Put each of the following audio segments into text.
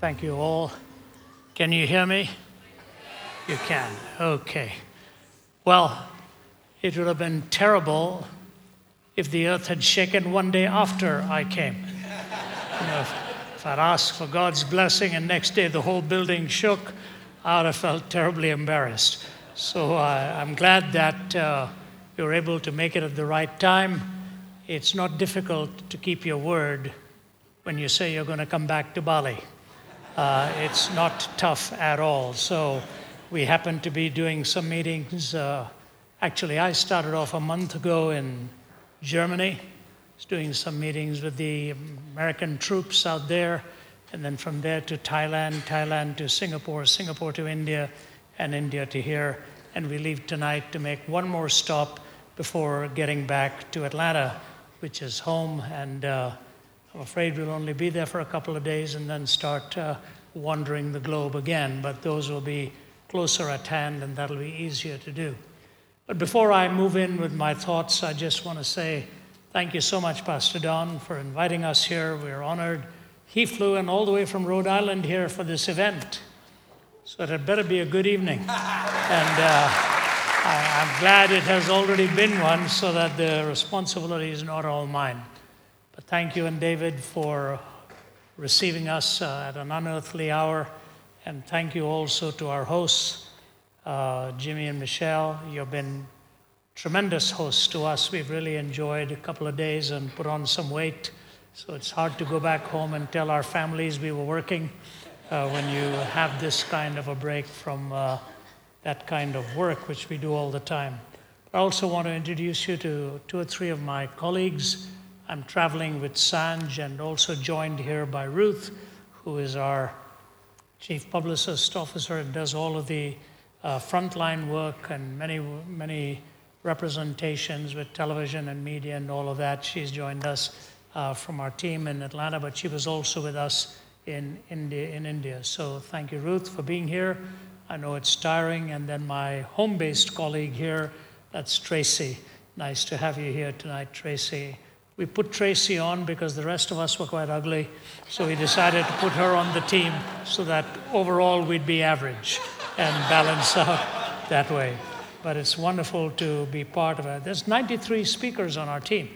Thank you all. Can you hear me? You can. Okay. Well, it would have been terrible if the earth had shaken one day after I came. You know, if, if I'd asked for God's blessing and next day the whole building shook, I would have felt terribly embarrassed. So uh, I'm glad that uh, you're able to make it at the right time. It's not difficult to keep your word when you say you're going to come back to Bali. Uh, it's not tough at all. So we happen to be doing some meetings. Uh, actually, I started off a month ago in Germany, was doing some meetings with the American troops out there, and then from there to Thailand, Thailand to Singapore, Singapore to India, and India to here. And we leave tonight to make one more stop before getting back to Atlanta, which is home. And uh, I'm afraid we'll only be there for a couple of days and then start uh, wandering the globe again. But those will be closer at hand and that'll be easier to do. But before I move in with my thoughts, I just want to say thank you so much, Pastor Don, for inviting us here. We're honored. He flew in all the way from Rhode Island here for this event. So it had better be a good evening. and uh, I, I'm glad it has already been one so that the responsibility is not all mine. Thank you and David for receiving us uh, at an unearthly hour. And thank you also to our hosts, uh, Jimmy and Michelle. You've been tremendous hosts to us. We've really enjoyed a couple of days and put on some weight. So it's hard to go back home and tell our families we were working uh, when you have this kind of a break from uh, that kind of work, which we do all the time. I also want to introduce you to two or three of my colleagues I'm traveling with Sanj and also joined here by Ruth, who is our chief publicist officer and does all of the uh, frontline work and many, many representations with television and media and all of that. She's joined us uh, from our team in Atlanta, but she was also with us in India, in India. So thank you, Ruth, for being here. I know it's tiring. And then my home based colleague here, that's Tracy. Nice to have you here tonight, Tracy. We put Tracy on because the rest of us were quite ugly. So we decided to put her on the team so that overall we'd be average and balance out that way. But it's wonderful to be part of it. There's 93 speakers on our team,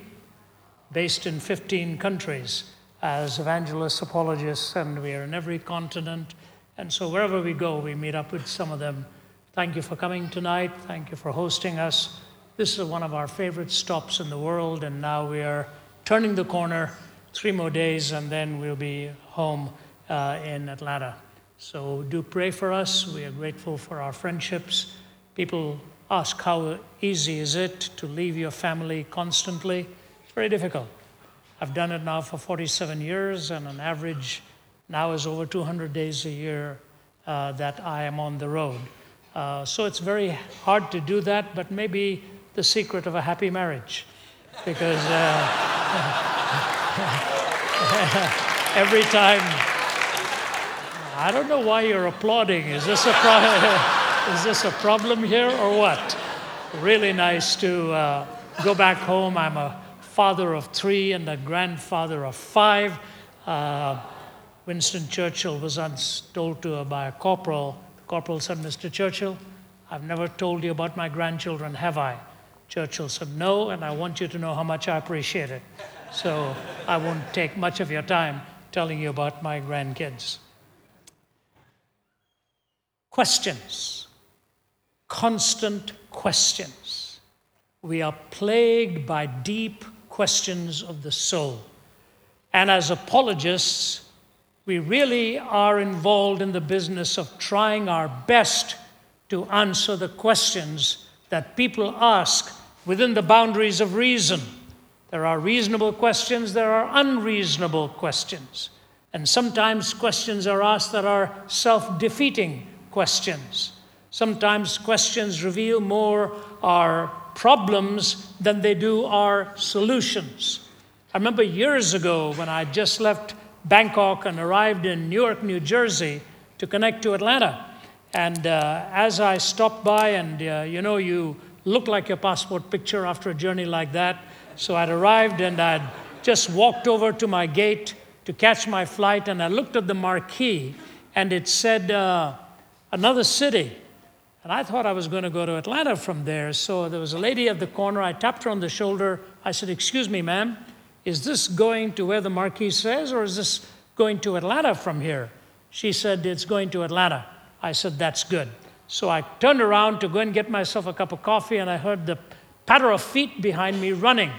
based in 15 countries as evangelists, apologists, and we are in every continent. And so wherever we go, we meet up with some of them. Thank you for coming tonight. Thank you for hosting us. This is one of our favorite stops in the world, and now we are turning the corner. Three more days, and then we'll be home uh, in Atlanta. So do pray for us. We are grateful for our friendships. People ask, How easy is it to leave your family constantly? It's very difficult. I've done it now for 47 years, and on average now is over 200 days a year uh, that I am on the road. Uh, so it's very hard to do that, but maybe the secret of a happy marriage. Because uh, every time, I don't know why you're applauding. Is this a, pro- is this a problem here or what? Really nice to uh, go back home. I'm a father of three and a grandfather of five. Uh, Winston Churchill was once told to her by a corporal. The corporal said, Mr. Churchill, I've never told you about my grandchildren, have I? Churchill said, No, and I want you to know how much I appreciate it. So I won't take much of your time telling you about my grandkids. Questions, constant questions. We are plagued by deep questions of the soul. And as apologists, we really are involved in the business of trying our best to answer the questions that people ask within the boundaries of reason. There are reasonable questions, there are unreasonable questions. And sometimes questions are asked that are self defeating questions. Sometimes questions reveal more our problems than they do our solutions. I remember years ago when I just left Bangkok and arrived in Newark, New Jersey to connect to Atlanta. And uh, as I stopped by, and uh, you know, you look like your passport picture after a journey like that. So I'd arrived and I'd just walked over to my gate, to catch my flight, and I looked at the marquee, and it said uh, another city. And I thought I was going to go to Atlanta from there. So there was a lady at the corner. I tapped her on the shoulder. I said, Excuse me, ma'am, is this going to where the marquee says, or is this going to Atlanta from here? She said, It's going to Atlanta. I said, That's good. So I turned around to go and get myself a cup of coffee, and I heard the patter of feet behind me running.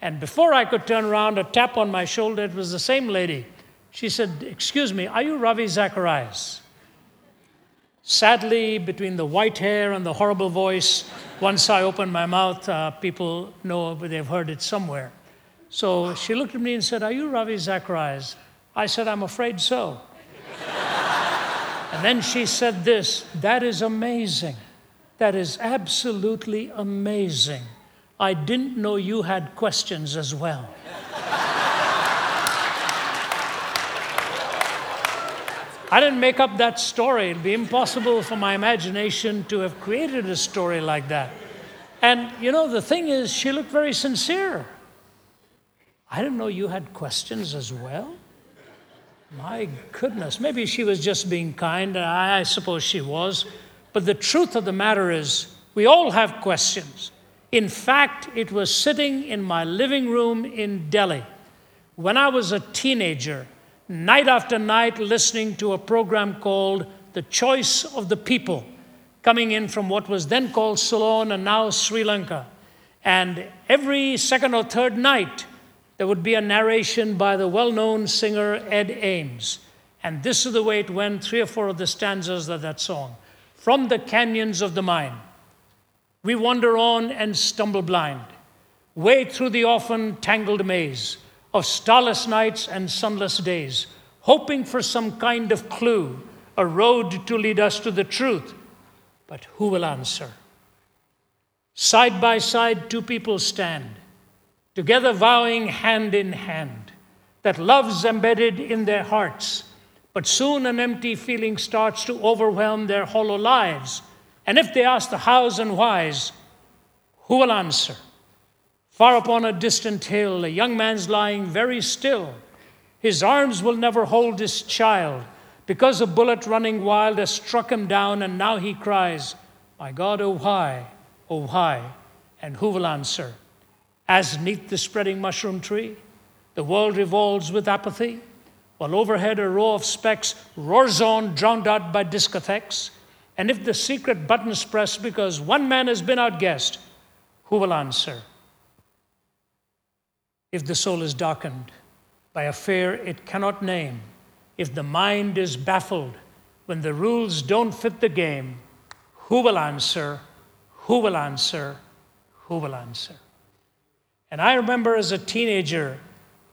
And before I could turn around, a tap on my shoulder, it was the same lady. She said, Excuse me, are you Ravi Zacharias? Sadly, between the white hair and the horrible voice, once I opened my mouth, uh, people know they've heard it somewhere. So she looked at me and said, Are you Ravi Zacharias? I said, I'm afraid so. And then she said this That is amazing. That is absolutely amazing. I didn't know you had questions as well. I didn't make up that story. It'd be impossible for my imagination to have created a story like that. And you know, the thing is, she looked very sincere. I didn't know you had questions as well. My goodness, maybe she was just being kind. I, suppose she was. But the truth of the matter is, we all have questions. In fact, it was sitting in my living room in Delhi when I was a teenager night after night listening to a program called The Choice of the People, coming in from what was then called Ceylon and now Sri Lanka. And every second or third night, there would be a narration by the well known singer Ed Ames. And this is the way it went three or four of the stanzas of that song. From the canyons of the mind, we wander on and stumble blind, way through the often tangled maze of starless nights and sunless days, hoping for some kind of clue, a road to lead us to the truth. But who will answer? Side by side, two people stand, together vowing hand in hand that love's embedded in their hearts. But soon an empty feeling starts to overwhelm their hollow lives. And if they ask the hows and whys, who will answer? Far upon a distant hill, a young man's lying very still. His arms will never hold his child because a bullet running wild has struck him down, and now he cries, My God, oh why, oh why? And who will answer? As neath the spreading mushroom tree, the world revolves with apathy, while overhead a row of specks roars on, drowned out by discotheques. And if the secret button's pressed because one man has been outguessed, who will answer? if the soul is darkened by a fear it cannot name, if the mind is baffled when the rules don't fit the game, who will answer? Who will answer? Who will answer? And I remember as a teenager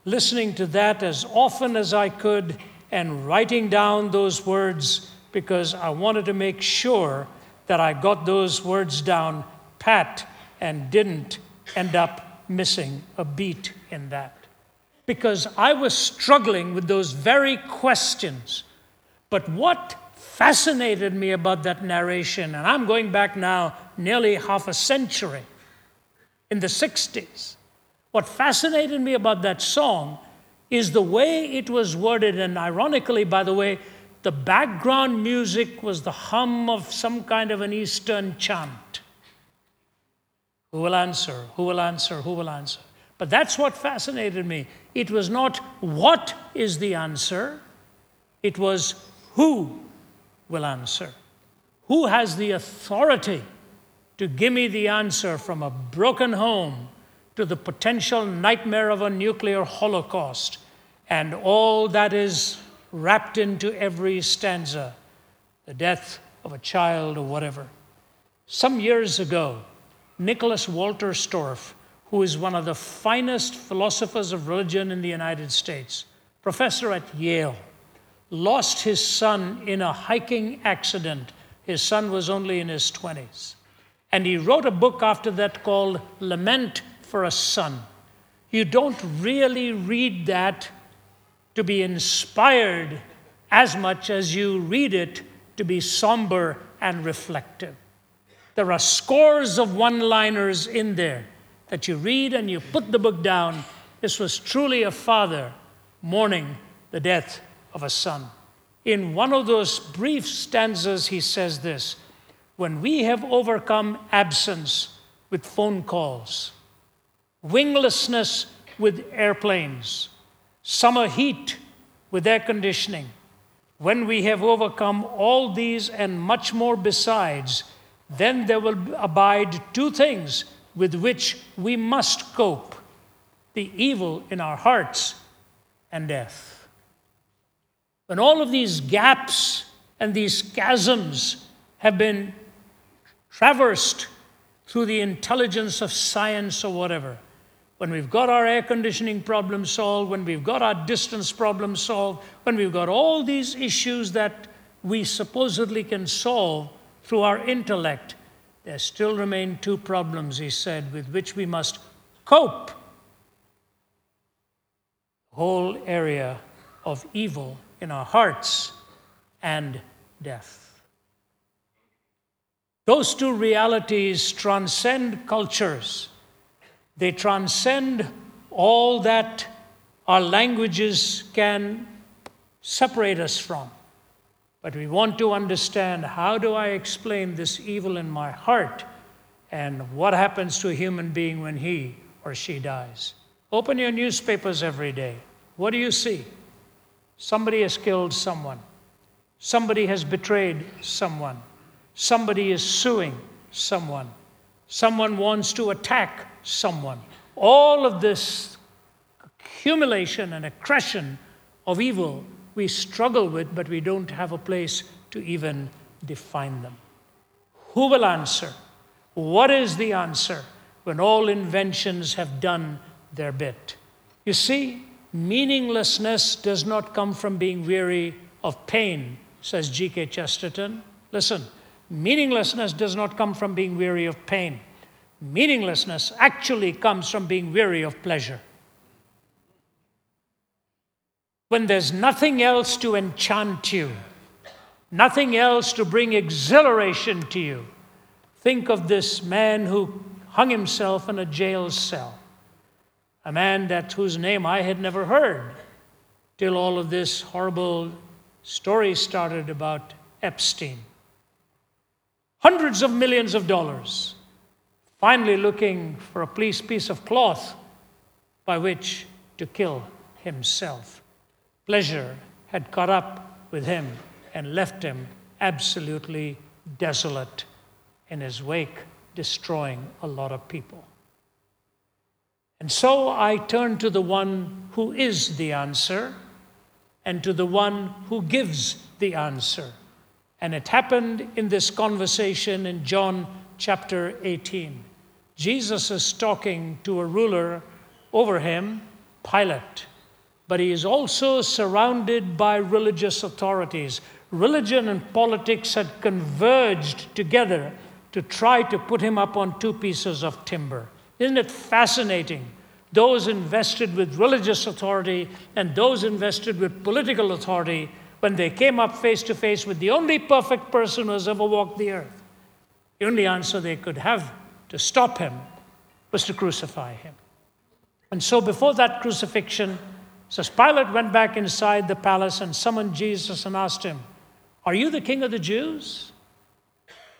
listening to that as often as I could and writing down those words because I wanted to make sure that I got those words down pat and didn't end up missing a beat in that. Because I was struggling with those very questions. But what fascinated me about that narration, and I'm going back now nearly half a century, in the 60s, what fascinated me about that song is the way it was worded. And ironically, by the way, the background music was the hum of some kind of an Eastern chant. Who will answer? Who will answer? Who will answer? But that's what fascinated me. It was not what is the answer, it was who will answer. Who has the authority to give me the answer from a broken home to the potential nightmare of a nuclear holocaust and all that is wrapped into every stanza the death of a child or whatever? Some years ago, Nicholas Wolterstorff, who is one of the finest philosophers of religion in the United States, professor at Yale, lost his son in a hiking accident. His son was only in his 20s. And he wrote a book after that called Lament for a Son. You don't really read that to be inspired as much as you read it to be somber and reflective. There are scores of one liners in there that you read and you put the book down. This was truly a father mourning the death of a son. In one of those brief stanzas, he says this When we have overcome absence with phone calls, winglessness with airplanes, summer heat with air conditioning, when we have overcome all these and much more besides, then there will abide two things with which we must cope the evil in our hearts and death. When all of these gaps and these chasms have been traversed through the intelligence of science or whatever, when we've got our air conditioning problem solved, when we've got our distance problem solved, when we've got all these issues that we supposedly can solve through our intellect, there still remain two problems, he said, with which we must cope. The whole area of evil in our hearts and death. Those two realities transcend cultures they transcend all that our languages can separate us from. But we want to understand how do I explain this evil in my heart and what happens to a human being when he or she dies. Open your newspapers every day. What do you see? Somebody has killed someone. Somebody has betrayed someone. Somebody is suing someone. Someone wants to attack someone. All of this accumulation and accretion of evil we struggle with, but we don't have a place to even define them. Who will answer? What is the answer when all inventions have done their bit? You see, meaninglessness does not come from being weary of pain, says G.K. Chesterton. Listen, meaninglessness does not come from being weary of pain. Meaninglessness actually comes from being weary of pleasure. When there's nothing else to enchant you, nothing else to bring exhilaration to you, think of this man who hung himself in a jail cell, a man that whose name I had never heard till all of this horrible story started about Epstein. Hundreds of millions of dollars finally looking for a piece of cloth by which to kill himself. Pleasure had caught up with him and left him absolutely desolate in his wake, destroying a lot of people. And so I turn to the one who is the answer and to the one who gives the answer. And it happened in this conversation in John chapter 18. Jesus is talking to a ruler over him, Pilate, but he is also surrounded by religious authorities. Religion and politics had converged together to try to put him up on two pieces of timber. Isn't it fascinating? Those invested with religious authority and those invested with political authority, when they came up face to face with the only perfect person who has ever walked the earth, the only answer they could have to stop him was to crucify him. And so before that crucifixion, says Pilate went back inside the palace and summoned Jesus and asked him, Are you the king of the Jews?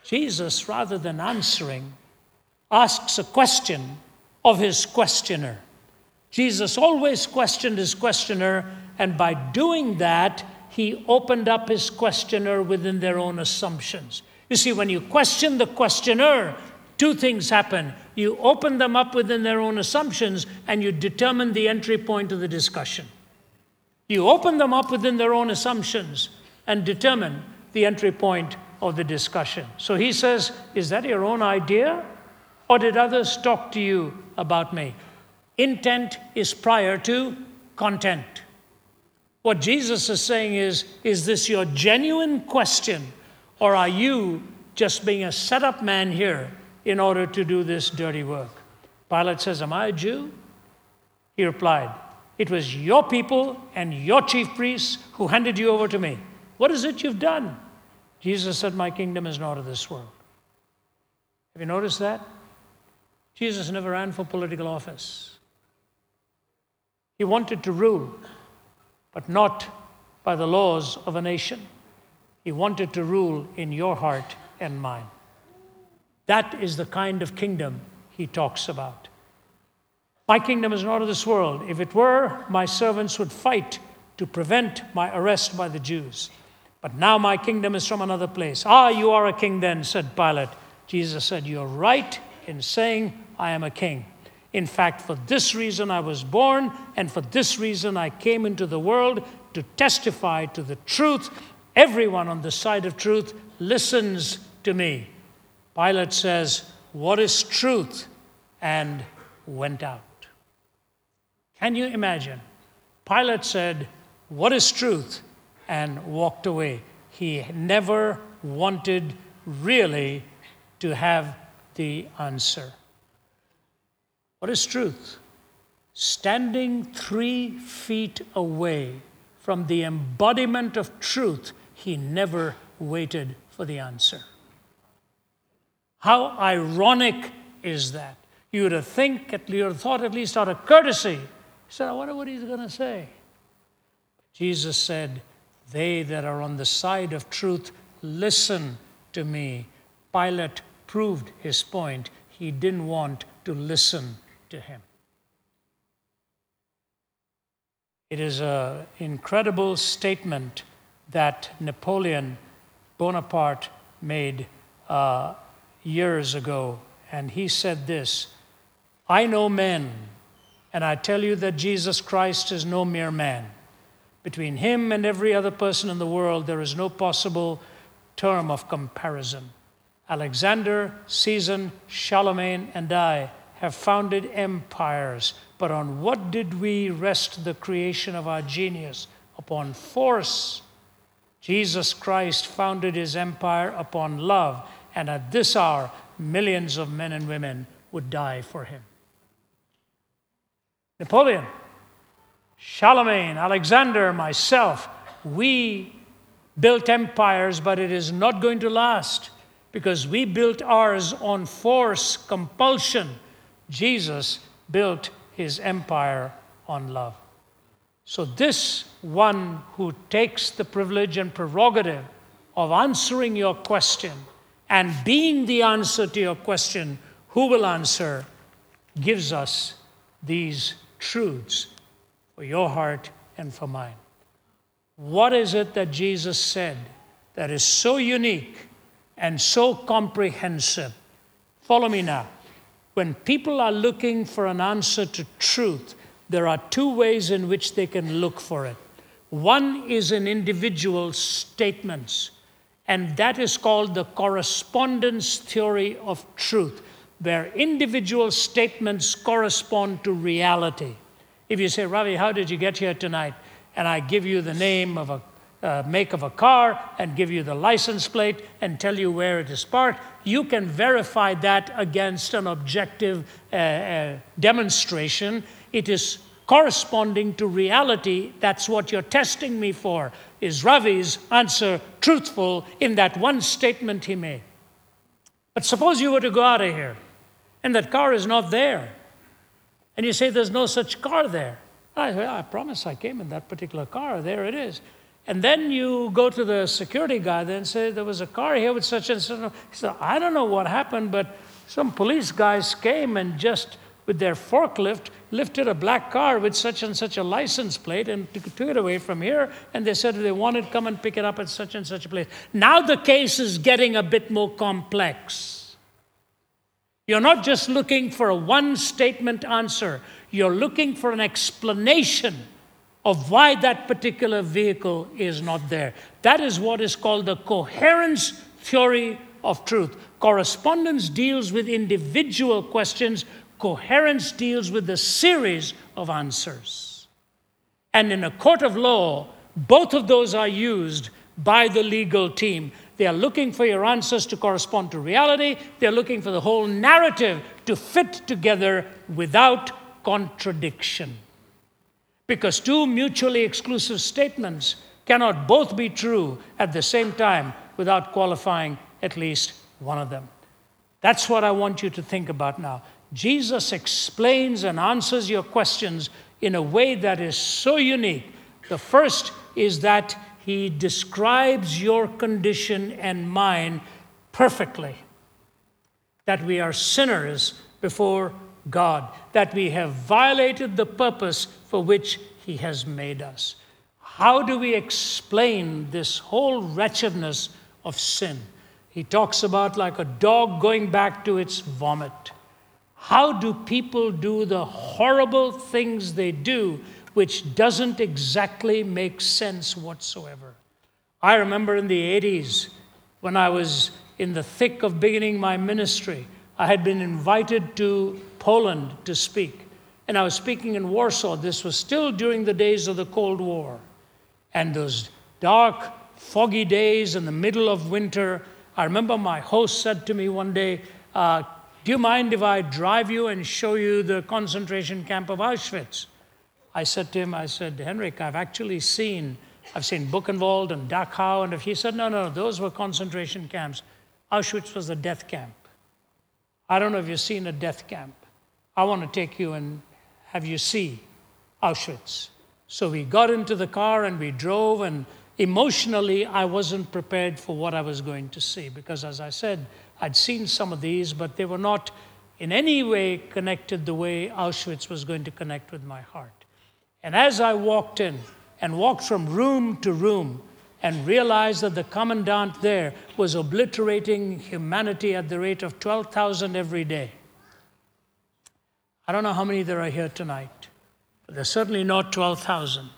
Jesus, rather than answering, asks a question of his questioner. Jesus always questioned his questioner, and by doing that, he opened up his questioner within their own assumptions. You see, when you question the questioner, two things happen. You open them up within their own assumptions and you determine the entry point of the discussion. You open them up within their own assumptions and determine the entry point of the discussion. So he says, Is that your own idea? Or did others talk to you about me? Intent is prior to content. What Jesus is saying is, Is this your genuine question? Or are you just being a setup man here in order to do this dirty work? Pilate says, Am I a Jew? He replied, It was your people and your chief priests who handed you over to me. What is it you've done? Jesus said, My kingdom is not of this world. Have you noticed that? Jesus never ran for political office. He wanted to rule, but not by the laws of a nation. He wanted to rule in your heart and mine. That is the kind of kingdom he talks about. My kingdom is not of this world. If it were, my servants would fight to prevent my arrest by the Jews. But now my kingdom is from another place. Ah, you are a king then, said Pilate. Jesus said, You're right in saying I am a king. In fact, for this reason I was born, and for this reason I came into the world to testify to the truth. Everyone on the side of truth listens to me. Pilate says, What is truth? and went out. Can you imagine? Pilate said, What is truth? and walked away. He never wanted really to have the answer. What is truth? Standing three feet away from the embodiment of truth, he never waited for the answer. How ironic is that? You would have think, you would have thought at least out of courtesy. He said, I wonder what he's going to say. Jesus said, They that are on the side of truth, listen to me. Pilate proved his point. He didn't want to listen to him. It is an incredible statement that Napoleon Bonaparte made uh, years ago. And he said this I know men, and I tell you that Jesus Christ is no mere man. Between him and every other person in the world, there is no possible term of comparison. Alexander, Caesar, Charlemagne, and I have founded empires, but on what did we rest the creation of our genius? Upon force. Jesus Christ founded his empire upon love, and at this hour, millions of men and women would die for him. Napoleon, Charlemagne, Alexander, myself, we built empires, but it is not going to last because we built ours on force, compulsion. Jesus built his empire on love. So, this one who takes the privilege and prerogative of answering your question and being the answer to your question, who will answer, gives us these truths for your heart and for mine. What is it that Jesus said that is so unique and so comprehensive? Follow me now. When people are looking for an answer to truth, there are two ways in which they can look for it. One is in individual statements, and that is called the correspondence theory of truth where individual statements correspond to reality. If you say, Ravi, how did you get here tonight? And I give you the name of a uh, make of a car and give you the license plate and tell you where it is parked, you can verify that against an objective uh, uh, demonstration. It is corresponding to reality. That's what you're testing me for. Is Ravi's answer truthful in that one statement he made? But suppose you were to go out of here and that car is not there. And you say there's no such car there. I, I promise I came in that particular car. There it is. And then you go to the security guy then and say, There was a car here with such and such. He said, I don't know what happened, but some police guys came and just with their forklift lifted a black car with such and such a license plate and took it away from here. And they said if they wanted, to come and pick it up at such and such a place. Now the case is getting a bit more complex. You're not just looking for a one statement answer, you're looking for an explanation of why that particular vehicle is not there. That is what is called the coherence theory of truth. Correspondence deals with individual questions, coherence deals with the series of answers. And in a court of law, both of those are used by the legal team. They are looking for your answers to correspond to reality. They're looking for the whole narrative to fit together without contradiction. Because two mutually exclusive statements cannot both be true at the same time without qualifying at least one of them. That's what I want you to think about now. Jesus explains and answers your questions in a way that is so unique The first is that he describes your condition and mine perfectly. That we are sinners before God, that we have violated the purpose for which he has made us. How do we explain this whole wretchedness of sin? He talks about like a dog going back to its vomit. How do people do the horrible things they do, which doesn't exactly make sense whatsoever? I remember in the 80s, when I was in the thick of beginning my ministry, I had been invited to Poland to speak. And I was speaking in Warsaw. This was still during the days of the Cold War. And those dark, foggy days in the middle of winter, I remember my host said to me one day, uh, Do you mind if I drive you and show you the concentration camp of Auschwitz? I said to him, I said, Henrik, I've actually seen, I've seen Buchenwald and Dachau. And if he said, No, no, those were concentration camps. Auschwitz was a death camp. I don't know if you've seen a death camp. I want to take you and have you see Auschwitz. So we got into the car and we drove, and emotionally, I wasn't prepared for what I was going to see because, as I said, I'd seen some of these, but they were not in any way connected the way Auschwitz was going to connect with my heart. And as I walked in and walked from room to room and realized that the commandant there was obliterating humanity at the rate of 12,000 every day. I don't know how many there are here tonight, but there's certainly not 12,000.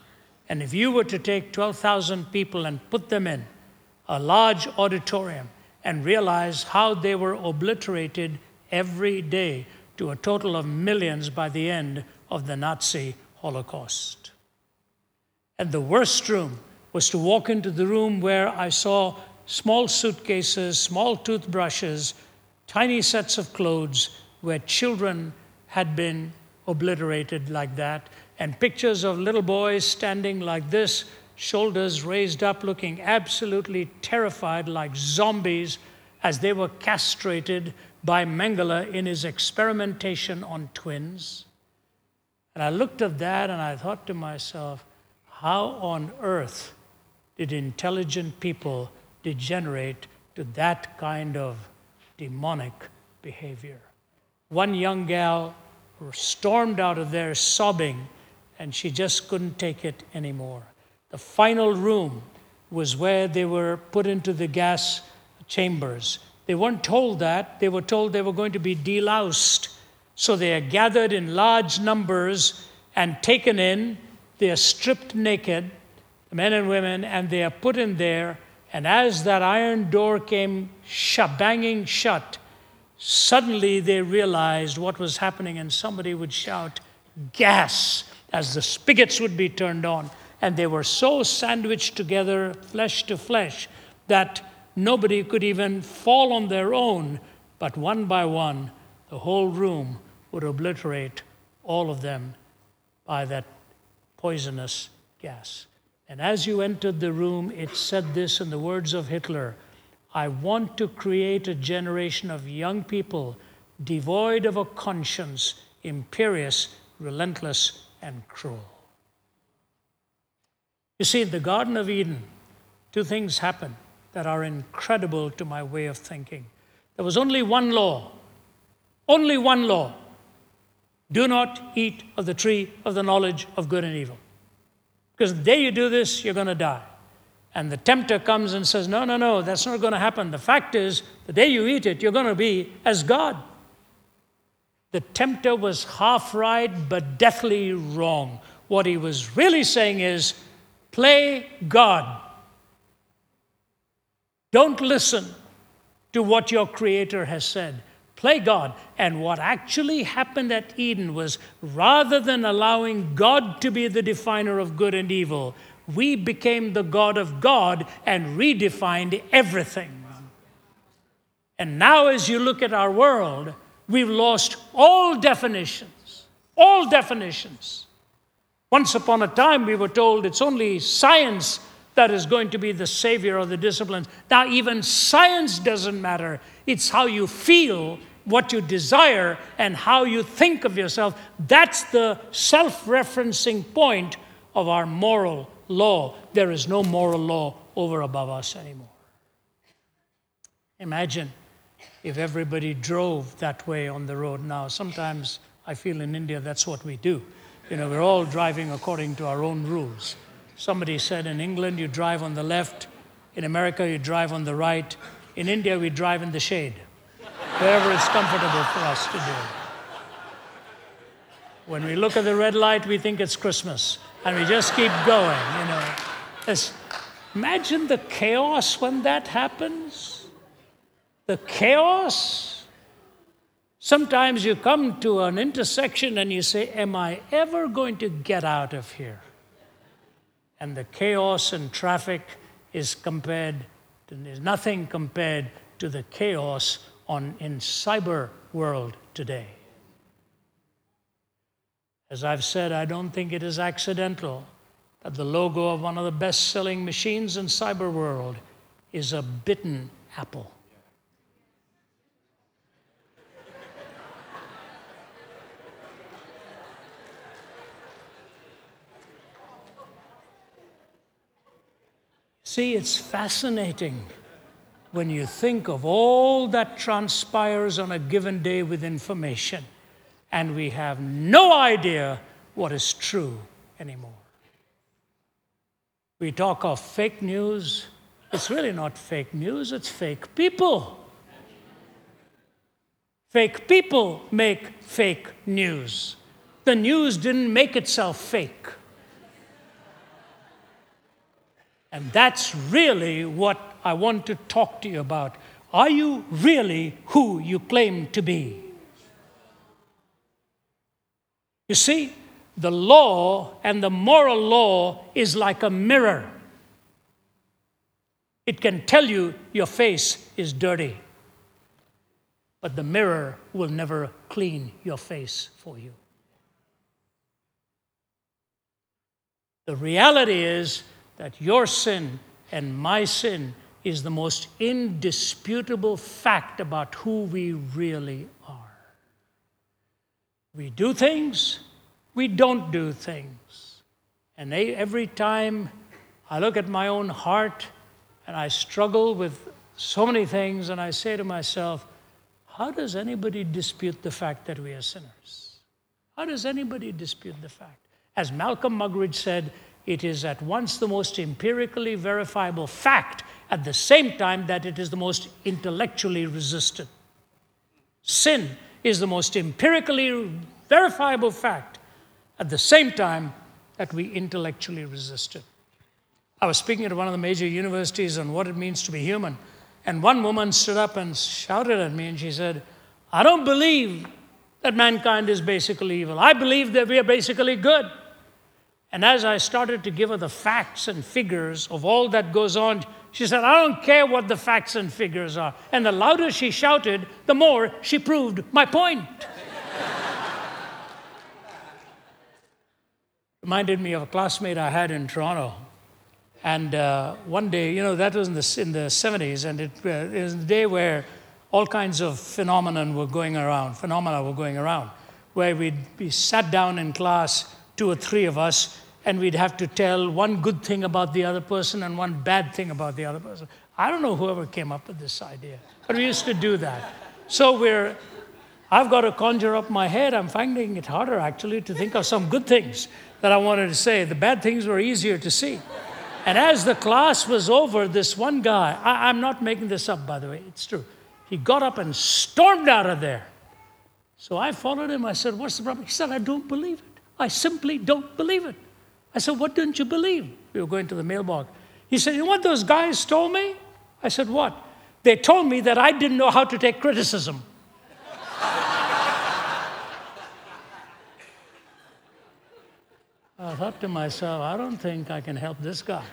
And if you were to take 12,000 people and put them in a large auditorium and realize how they were obliterated every day to a total of millions by the end of the Nazi Holocaust. And the worst room was to walk into the room where I saw small suitcases, small toothbrushes, tiny sets of clothes where children had been obliterated like that and pictures of little boys standing like this, shoulders raised up, looking absolutely terrified like zombies as they were castrated by Mengele in his experimentation on twins. And I looked at that and I thought to myself, how on earth did intelligent people degenerate to that kind of demonic behavior? One young gal stormed out of there sobbing and she just couldn't take it anymore. The final room was where they were put into the gas chambers. They weren't told that, they were told they were going to be deloused. So they are gathered in large numbers and taken in. They are stripped naked, men and women, and they are put in there. And as that iron door came banging shut, suddenly they realized what was happening, and somebody would shout, Gas! as the spigots would be turned on. And they were so sandwiched together, flesh to flesh, that nobody could even fall on their own. But one by one, the whole room would obliterate all of them by that poisonous gas. And as you entered the room, it said this in the words of Hitler I want to create a generation of young people devoid of a conscience, imperious, relentless, and cruel. You see, in the Garden of Eden, two things happen that are incredible to my way of thinking. There was only one law, only one law do not eat of the tree of the knowledge of good and evil. Because the day you do this, you're going to die. And the tempter comes and says, No, no, no, that's not going to happen. The fact is, the day you eat it, you're going to be as God. The tempter was half right, but deathly wrong. What he was really saying is play God. Don't listen to what your Creator has said. Play God. And what actually happened at Eden was rather than allowing God to be the definer of good and evil, we became the God of God and redefined everything. And now, as you look at our world, we've lost all definitions, all definitions. Once upon a time, we were told it's only science that is going to be the savior of the disciplines. Now, even science doesn't matter. It's how you feel, what you desire, and how you think of yourself. That's the self referencing point of our moral law. There is no moral law over above us anymore. Imagine if everybody drove that way on the road now. Sometimes I feel in India that's what we do. You know, we're all driving according to our own rules. Somebody said in England, you drive on the left. In America, you drive on the right. In India, we drive in the shade, wherever it's comfortable for us to do. When we look at the red light, we think it's Christmas, and we just keep going, you know. It's, imagine the chaos when that happens. The chaos. Sometimes you come to an intersection and you say, Am I ever going to get out of here? And the chaos and traffic is compared, is nothing compared to the chaos on, in cyber world today. As I've said, I don't think it is accidental that the logo of one of the best selling machines in cyber world is a bitten apple. See, it's fascinating when you think of all that transpires on a given day with information and we have no idea what is true anymore. We talk of fake news. It's really not fake news, it's fake people. Fake people make fake news. The news didn't make itself fake. And that's really what I want to talk to you about. Are you really who you claim to be? You see, the law and the moral law is like a mirror. It can tell you your face is dirty, but the mirror will never clean your face for you. The reality is that your sin and my sin is the most indisputable fact about who we really are. We do things, we don't do things. And they, every time I look at my own heart and I struggle with so many things, and I say to myself, how does anybody dispute the fact that we are sinners? How does anybody dispute the fact? As Malcolm Muggeridge said, it is at once the most empirically verifiable fact, at the same time that it is the most intellectually resisted. Sin is the most empirically verifiable fact, at the same time that we intellectually resist it. I was speaking at one of the major universities on what it means to be human, and one woman stood up and shouted at me and she said, I don't believe that mankind is basically evil. I believe that we are basically good. And as I started to give her the facts and figures of all that goes on, she said, I don't care what the facts and figures are. And the louder she shouted, the more she proved my point. Reminded me of a classmate I had in Toronto. And uh, one day, you know, that was in the, in the 70s, and it, uh, it was a day where all kinds of phenomenon were going around, phenomena were going around, where we'd be sat down in class two or three of us, and we'd have to tell one good thing about the other person and one bad thing about the other person. I don't know whoever came up with this idea, but we used to do that. So we're, I've got to conjure up my head. I'm finding it harder actually to think of some good things that I wanted to say. The bad things were easier to see. And as the class was over, this one guy, I, I'm not making this up by the way, it's true. He got up and stormed out of there. So I followed him. I said, What's the problem? He said, I don't believe it. I simply don't believe it. I said, What didn't you believe? We were going to the mailbox. He said, You know what those guys told me? I said, What? They told me that I didn't know how to take criticism. I thought to myself, I don't think I can help this guy.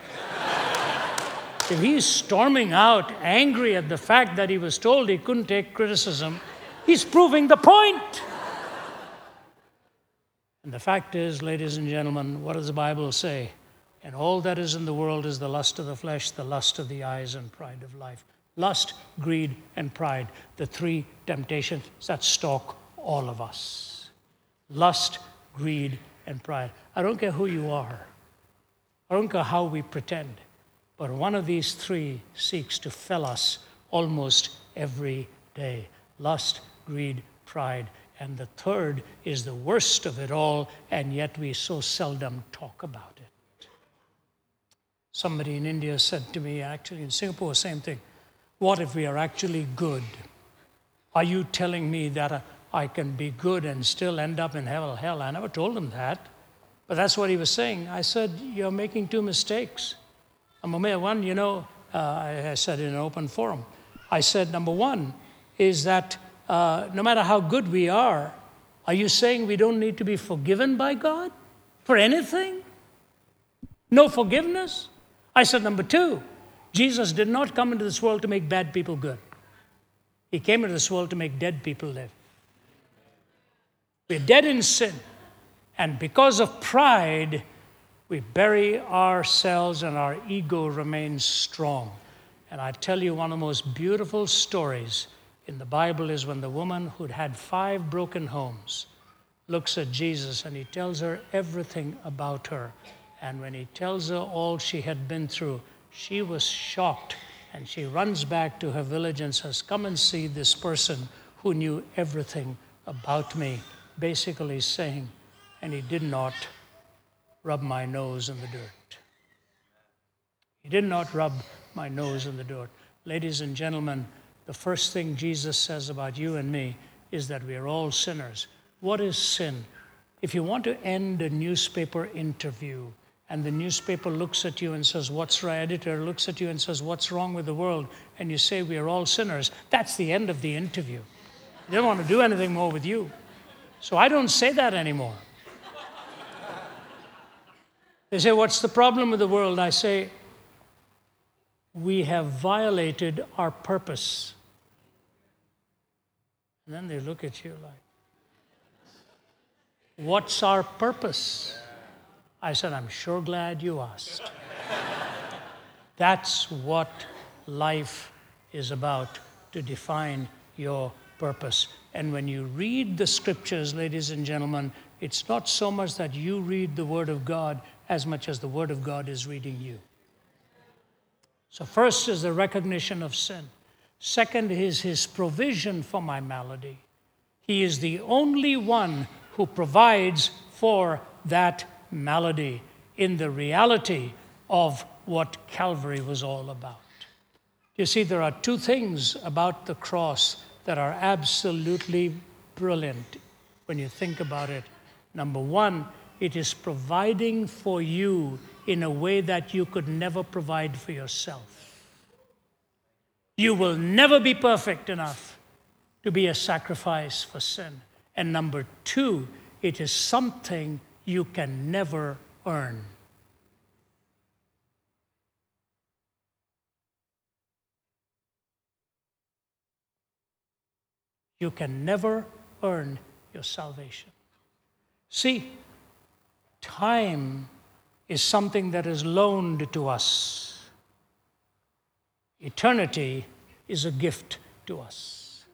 if he's storming out, angry at the fact that he was told he couldn't take criticism, he's proving the point. And the fact is, ladies and gentlemen, what does the Bible say? And all that is in the world is the lust of the flesh, the lust of the eyes, and pride of life. Lust, greed, and pride, the three temptations that stalk all of us. Lust, greed, and pride. I don't care who you are. I don't care how we pretend, but one of these three seeks to fill us almost every day lust, greed, pride. And the third is the worst of it all, and yet we so seldom talk about it. Somebody in India said to me, actually in Singapore, same thing. What if we are actually good? Are you telling me that I can be good and still end up in hell? Hell, I never told him that. But that's what he was saying. I said, You're making two mistakes. Number one, you know, uh, I said in an open forum, I said, number one is that uh, no matter how good we are, are you saying we don't need to be forgiven by God for anything? No forgiveness? I said, number two, Jesus did not come into this world to make bad people good. He came into this world to make dead people live. We're dead in sin. And because of pride, we bury ourselves and our ego remains strong. And I tell you, one of the most beautiful stories in the Bible is when the woman who'd had five broken homes looks at Jesus and he tells her everything about her. And when he tells her all she had been through, she was shocked and she runs back to her village and says, Come and see this person who knew everything about me. Basically saying, and he did not rub my nose in the dirt. He did not rub my nose in the dirt. Ladies and gentlemen, the first thing Jesus says about you and me is that we are all sinners. What is sin? If you want to end a newspaper interview and the newspaper looks at you and says, What's right? Editor looks at you and says, What's wrong with the world? And you say, We are all sinners, that's the end of the interview. They don't want to do anything more with you. So I don't say that anymore. They say, What's the problem with the world? I say, We have violated our purpose. And then they look at you like, What's our purpose? I said, I'm sure glad you asked. That's what life is about to define your purpose. And when you read the scriptures, ladies and gentlemen, it's not so much that you read the Word of God as much as the Word of God is reading you. So, first is the recognition of sin. Second is His provision for my malady. He is the only one who provides for that malady in the reality of what Calvary was all about. You see, there are two things about the cross that are absolutely brilliant when you think about it. Number one, it is providing for you in a way that you could never provide for yourself. You will never be perfect enough to be a sacrifice for sin. And number two, it is something you can never earn. You can never earn your salvation. See, time is something that is loaned to us, eternity is a gift to us.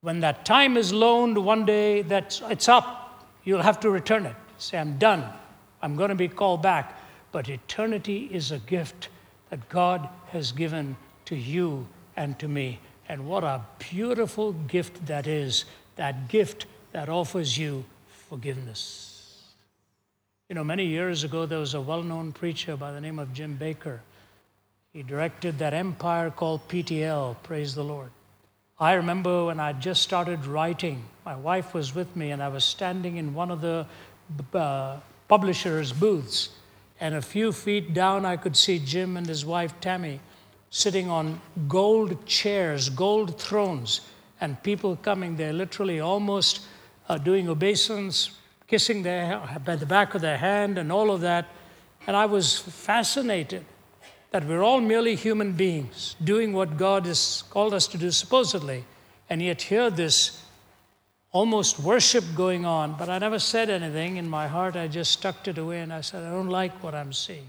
When that time is loaned, one day that's, it's up, you'll have to return it. Say, I'm done. I'm going to be called back. But eternity is a gift that God has given to you and to me. And what a beautiful gift that is that gift that offers you forgiveness. You know, many years ago, there was a well known preacher by the name of Jim Bakker. He directed that empire called PTL, praise the Lord. I remember when I just started writing, my wife was with me, and I was standing in one of the uh, publisher's booths. And a few feet down, I could see Jim and his wife Tammy sitting on gold chairs, gold thrones, and people coming there, literally almost uh, doing obeisance, kissing their, by the back of their hand, and all of that. And I was fascinated that we're all merely human beings doing what God has called us to do, supposedly. And yet, here, this almost worship going on, but I never said anything. In my heart, I just tucked it away and I said, I don't like what I'm seeing.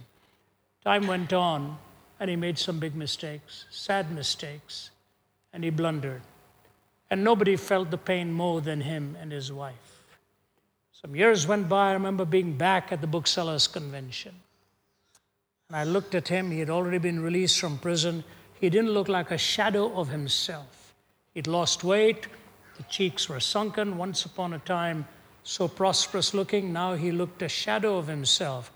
Time went on, and he made some big mistakes, sad mistakes, and he blundered. And nobody felt the pain more than him and his wife. Some years went by. I remember being back at the booksellers' convention. And I looked at him. He had already been released from prison. He didn't look like a shadow of himself. He'd lost weight. The cheeks were sunken. Once upon a time, so prosperous looking. Now he looked a shadow of himself.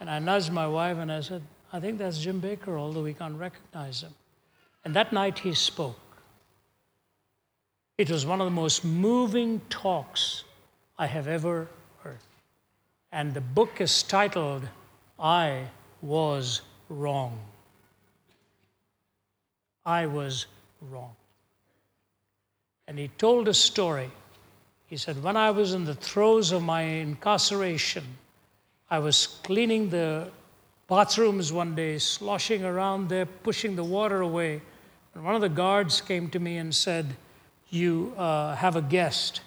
And I nudged my wife and I said, I think that's Jim Bakker, although we can't recognize him. And that night he spoke. It was one of the most moving talks I have ever heard. And the book is titled, I Was Wrong. I was wrong. And he told a story. He said, When I was in the throes of my incarceration, I was cleaning the bathrooms one day, sloshing around there, pushing the water away. And one of the guards came to me and said, You uh, have a guest.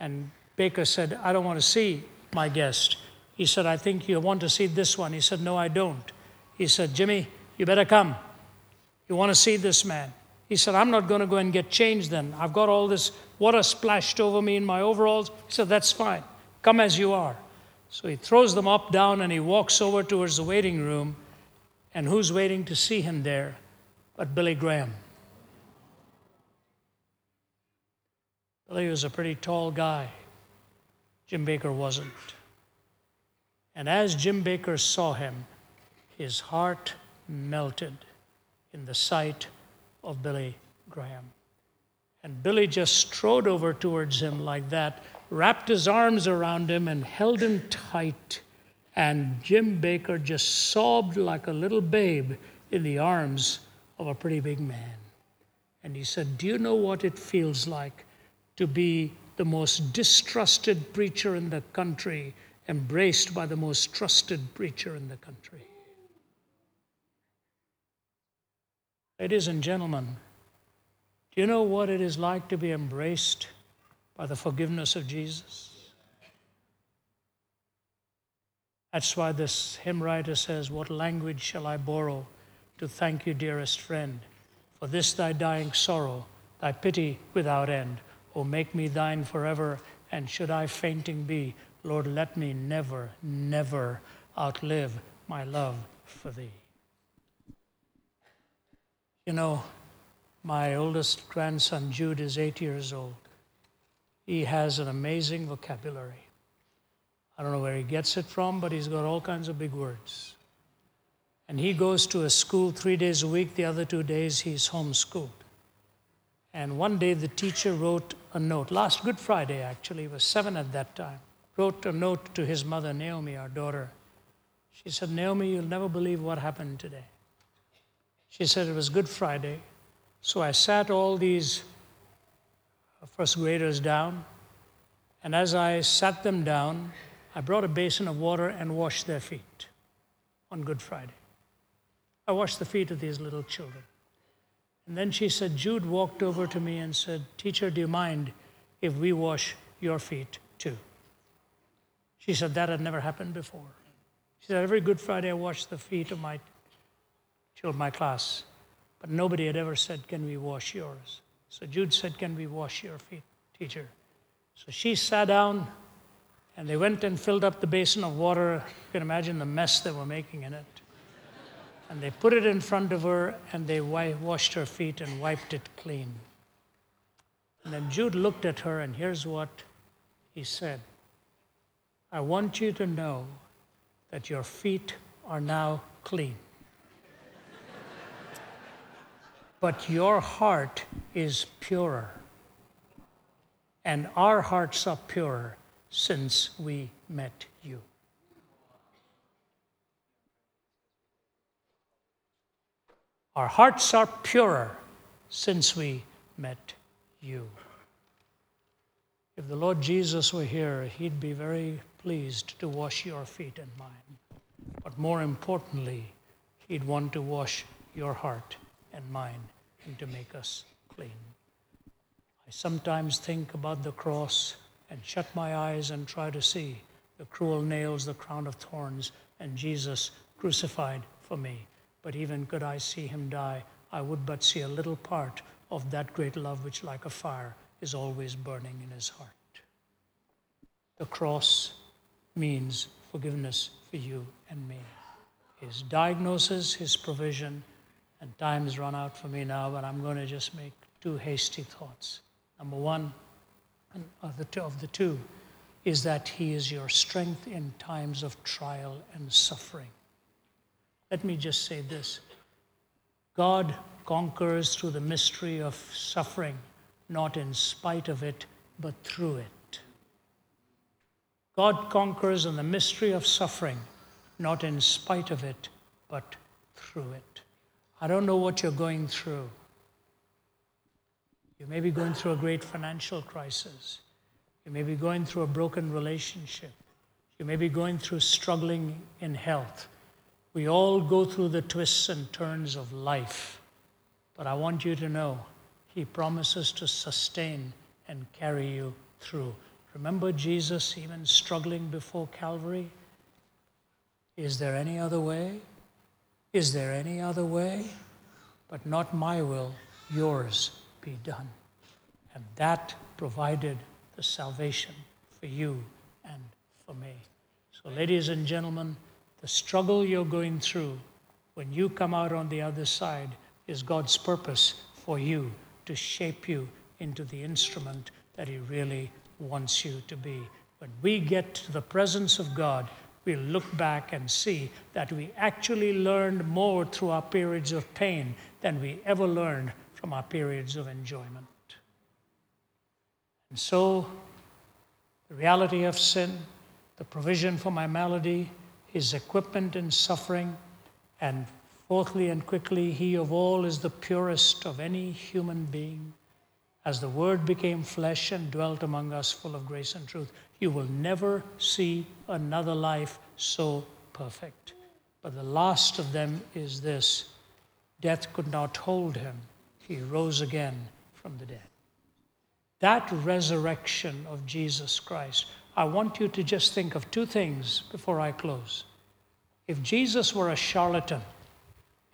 And Bakker said, I don't want to see my guest. He said, I think you want to see this one. He said, No, I don't. He said, Jimmy, you better come. You want to see this man? He said, I'm not going to go and get changed then. I've got all this water splashed over me in my overalls. He said, That's fine. Come as you are. So he throws them up, down, and he walks over towards the waiting room. And who's waiting to see him there but Billy Graham? Billy was a pretty tall guy. Jim Bakker wasn't. And as Jim Bakker saw him, his heart melted in the sight of Billy Graham. And Billy just strode over towards him like that, wrapped his arms around him, and held him tight. And Jim Bakker just sobbed like a little babe in the arms of a pretty big man. And he said, Do you know what it feels like to be the most distrusted preacher in the country, embraced by the most trusted preacher in the country? Ladies and gentlemen, do you know what it is like to be embraced by the forgiveness of Jesus? That's why this hymn writer says, What language shall I borrow to thank you, dearest friend, for this thy dying sorrow, thy pity without end? O make me thine forever, and should I fainting be, Lord, let me never, never outlive my love for thee. You know, my oldest grandson, Jude, is eight years old. He has an amazing vocabulary. I don't know where he gets it from, but he's got all kinds of big words. And he goes to a school three days a week, the other two days he's homeschooled. And one day the teacher wrote a note, last Good Friday actually, he was seven at that time, wrote a note to his mother, Naomi, our daughter. She said, Naomi, you'll never believe what happened today. She said it was Good Friday. So I sat all these first graders down, and as I sat them down, I brought a basin of water and washed their feet on Good Friday. I washed the feet of these little children. And then she said, Jude walked over to me and said, Teacher, do you mind if we wash your feet too? She said, That had never happened before. She said, Every Good Friday I wash the feet of my children, my class. But nobody had ever said, Can we wash yours? So Jude said, Can we wash your feet, teacher? So she sat down and they went and filled up the basin of water. You can imagine the mess they were making in it. And they put it in front of her and they washed her feet and wiped it clean. And then Jude looked at her, and here's what he said I want you to know that your feet are now clean. but your heart is purer. And our hearts are purer since we met you. Our hearts are purer since we met you. If the Lord Jesus were here, he'd be very pleased to wash your feet and mine. But more importantly, he'd want to wash your heart and mine and to make us clean. I sometimes think about the cross and shut my eyes and try to see the cruel nails, the crown of thorns, and Jesus crucified for me. But even could I see him die, I would but see a little part of that great love which, like a fire, is always burning in his heart. the cross means forgiveness for you and me. His diagnosis, his provision, and time's run out for me now, but I'm going to just make two hasty thoughts. Number one, of the two, of the two is that he is your strength in times of trial and suffering. Let me just say this God conquers through the mystery of suffering, not in spite of it, but through it. God conquers in the mystery of suffering, not in spite of it, but through it. I don't know what you're going through. You may be going through a great financial crisis. You may be going through a broken relationship. You may be going through struggling in health. We all go through the twists and turns of life. But I want you to know He promises to sustain and carry you through. Remember Jesus even struggling before Calvary? Is there any other way? Is there any other way? But not my will, yours be done. And that provided the salvation for you and for me. So, ladies and gentlemen, the struggle you're going through when you come out on the other side is God's purpose for you to shape you into the instrument that He really wants you to be. When we get to the presence of God, we'll look back and see that we actually learned more through our periods of pain than we ever learned from our periods of enjoyment. And so, the reality of sin, the provision for my malady, his equipment in suffering, and fourthly and quickly, he of all is the purest of any human being. As the Word became flesh and dwelt among us, full of grace and truth, you will never see another life so perfect. But the last of them is this death could not hold him, he rose again from the dead. That resurrection of Jesus Christ, I want you to just think of two things before I close. If Jesus were a charlatan,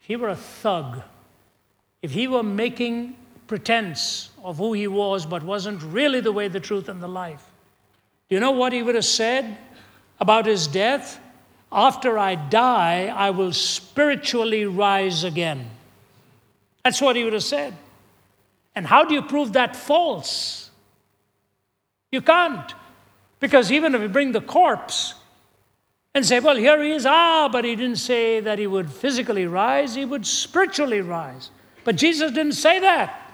if he were a thug, if he were making pretense of who he was but wasn't really the way, the truth, and the life, do you know what he would have said about his death? After I die, I will spiritually rise again. That's what he would have said. And how do you prove that false? You can't. Because even if you bring the corpse and say, well, here he is, ah, but he didn't say that he would physically rise, he would spiritually rise. But Jesus didn't say that.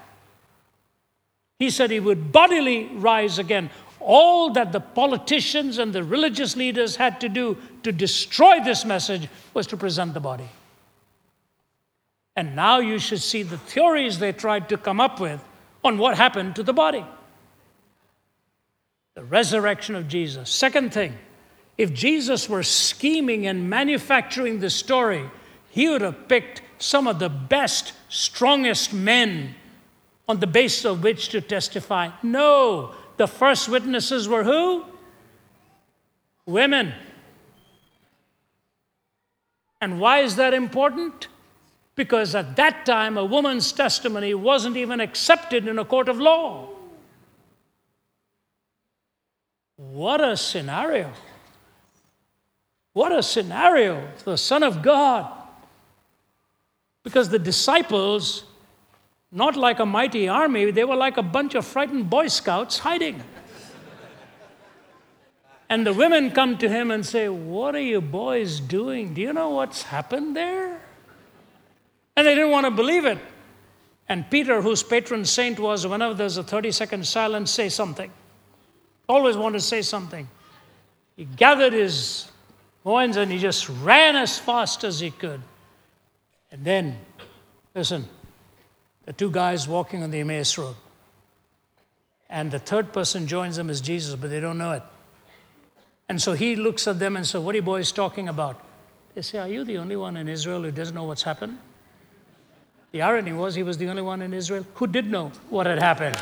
He said he would bodily rise again. All that the politicians and the religious leaders had to do to destroy this message was to present the body. And now you should see the theories they tried to come up with on what happened to the body. The resurrection of Jesus. Second thing, if Jesus were scheming and manufacturing the story, he would have picked some of the best, strongest men on the basis of which to testify. No, the first witnesses were who? Women. And why is that important? because at that time a woman's testimony wasn't even accepted in a court of law. What a scenario! What a scenario the Son of God. Because the disciples, not like a mighty army, they were like a bunch of frightened Boy Scouts hiding. and the women come to him and say, What are you boys doing? Do you know what's happened there? And they didn't want to believe it. And Peter, whose patron saint was, whenever there's a 30 second silence, say something. Always wanted to say something. He gathered his loins and he just ran as fast as he could. And then, listen, the two guys walking on the Emmaus Road. And the third person joins them as Jesus, but they don't know it. And so he looks at them and says, What are you boys talking about? They say, Are you the only one in Israel who doesn't know what's happened? The irony was he was the only one in Israel who did know what had happened.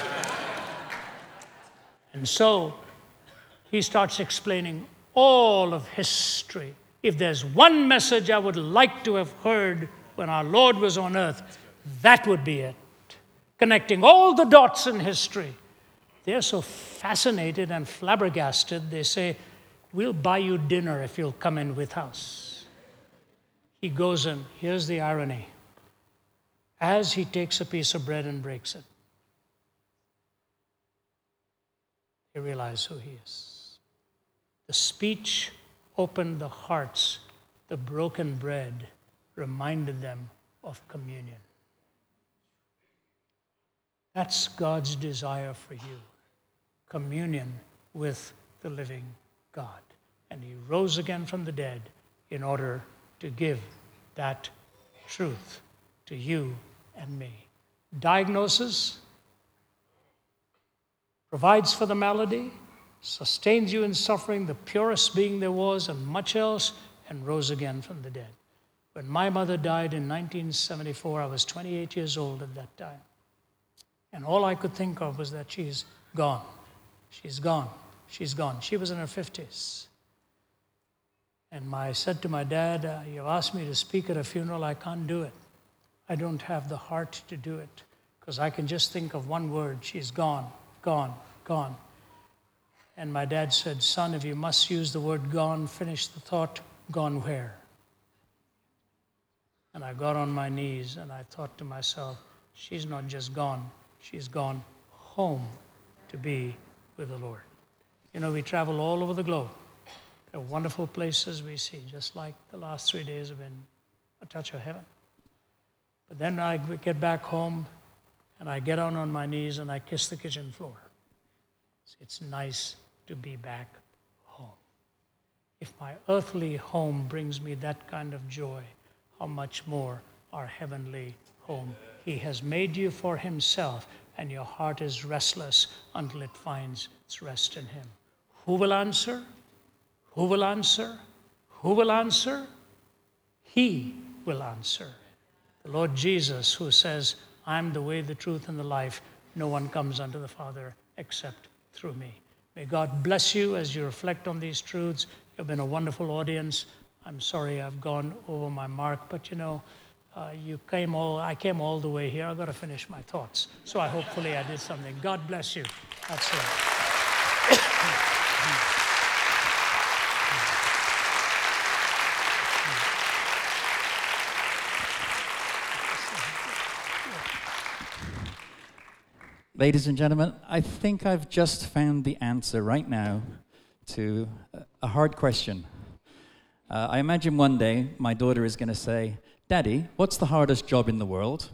and so he starts explaining all of history. If there's one message I would like to have heard when our Lord was on earth, that would be it. Connecting all the dots in history they're so fascinated and flabbergasted, they say, We'll buy you dinner if you'll come in with us. He goes in. Here's the irony. As he takes a piece of bread and breaks it, they realize who he is. The speech opened the hearts, the broken bread reminded them of communion. That's God's desire for you communion with the living God. And he rose again from the dead in order to give that truth to you and me. Diagnosis provides for the malady, sustains you in suffering, the purest being there was, and much else, and rose again from the dead. When my mother died in 1974, I was 28 years old at that time. And all I could think of was that she's gone. She's gone. She's gone. She was in her 50s. And my, I said to my dad, uh, You've asked me to speak at a funeral. I can't do it. I don't have the heart to do it because I can just think of one word she's gone, gone, gone. And my dad said, Son, if you must use the word gone, finish the thought, gone where? And I got on my knees and I thought to myself, She's not just gone, she's gone home to be with the Lord. You know, we travel all over the globe. There are wonderful places we see, just like the last three days have been a touch of heaven. But then I get back home and I get down on my knees and I kiss the kitchen floor. It's nice to be back home. If my earthly home brings me that kind of joy, how much more our heavenly home. He has made you for Himself, and your heart is restless until it finds its rest in Him. Who will answer? Who will answer? Who will answer? He will answer. The Lord Jesus, who says, I'm the way, the truth, and the life. No one comes unto the Father except through me. May God bless you as you reflect on these truths. You've been a wonderful audience. I'm sorry I've gone over my mark, but you know, uh, you came all, I came all the way here. I've got to finish my thoughts. So I hopefully I did something. God bless you. That's it. Ladies and gentlemen, I think I've just found the answer right now to a hard question. Uh, I imagine one day my daughter is going to say, Daddy, what's the hardest job in the world?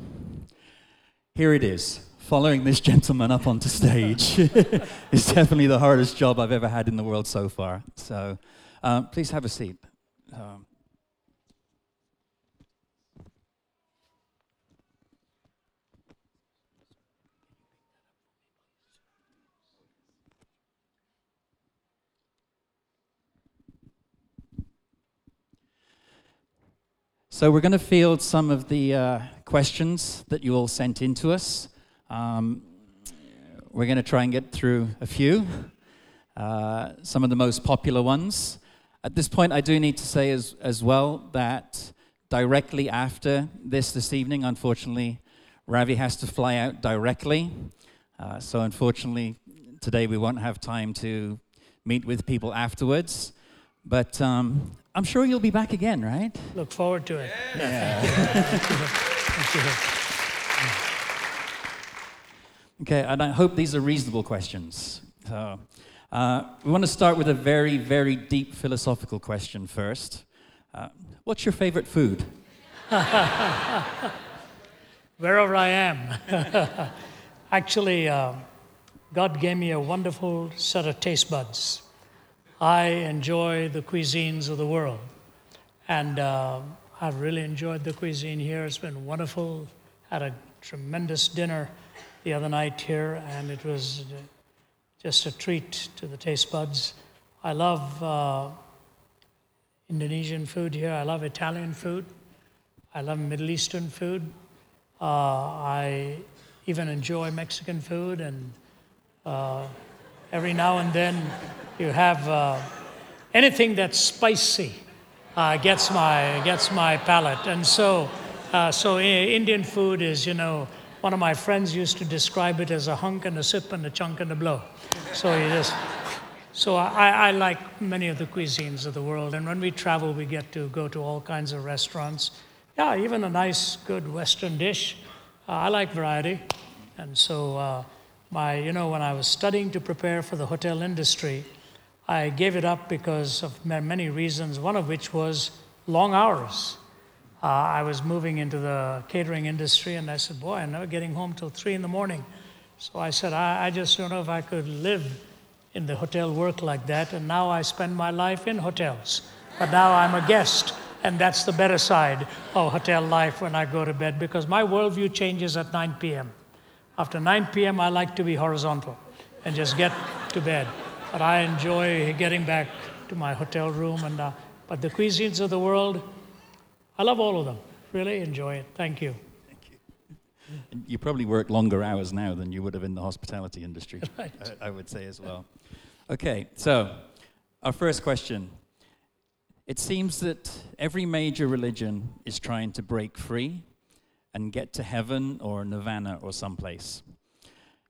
Here it is. Following this gentleman up onto stage is definitely the hardest job I've ever had in the world so far. So um, please have a seat. Um, So we're going to field some of the uh, questions that you all sent in to us. Um, we're going to try and get through a few, uh, some of the most popular ones. At this point, I do need to say as, as well that directly after this this evening, unfortunately, Ravi has to fly out directly. Uh, so unfortunately, today we won't have time to meet with people afterwards. But um, I'm sure you'll be back again, right? Look forward to it. Yeah. okay, and I hope these are reasonable questions. So, uh, we want to start with a very, very deep philosophical question first. Uh, what's your favorite food? Wherever I am. Actually, uh, God gave me a wonderful set of taste buds. I enjoy the cuisines of the world. And uh, I've really enjoyed the cuisine here. It's been wonderful. Had a tremendous dinner the other night here, and it was just a treat to the taste buds. I love uh, Indonesian food here. I love Italian food. I love Middle Eastern food. Uh, I even enjoy Mexican food, and uh, every now and then you have uh, anything that's spicy uh, gets my gets my palate, and so uh, so Indian food is you know One of my friends used to describe it as a hunk and a sip and a chunk and a blow. So you just. So I, I like many of the cuisines of the world, and when we travel, we get to go to all kinds of restaurants. Yeah, even a nice, good Western dish. Uh, I like variety, and so uh, my, you know, when I was studying to prepare for the hotel industry, I gave it up because of many reasons. One of which was long hours. Uh, I was moving into the catering industry, and I said, "Boy, I'm never getting home till three in the morning." So I said, I, I just don't know if I could live in the hotel work like that, and now I spend my life in hotels. But now I'm a guest, and that's the better side of hotel life when I go to bed because my worldview changes at 9 p.m. After 9 p.m., I like to be horizontal and just get to bed. But I enjoy getting back to my hotel room. And, uh, but the cuisines of the world, I love all of them. Really enjoy it. Thank you. Thank you. you probably work longer hours now than you would have in the hospitality industry, Right. I, I would say as well. Okay, so our first question. It seems that every major religion is trying to break free and get to heaven or nirvana or someplace.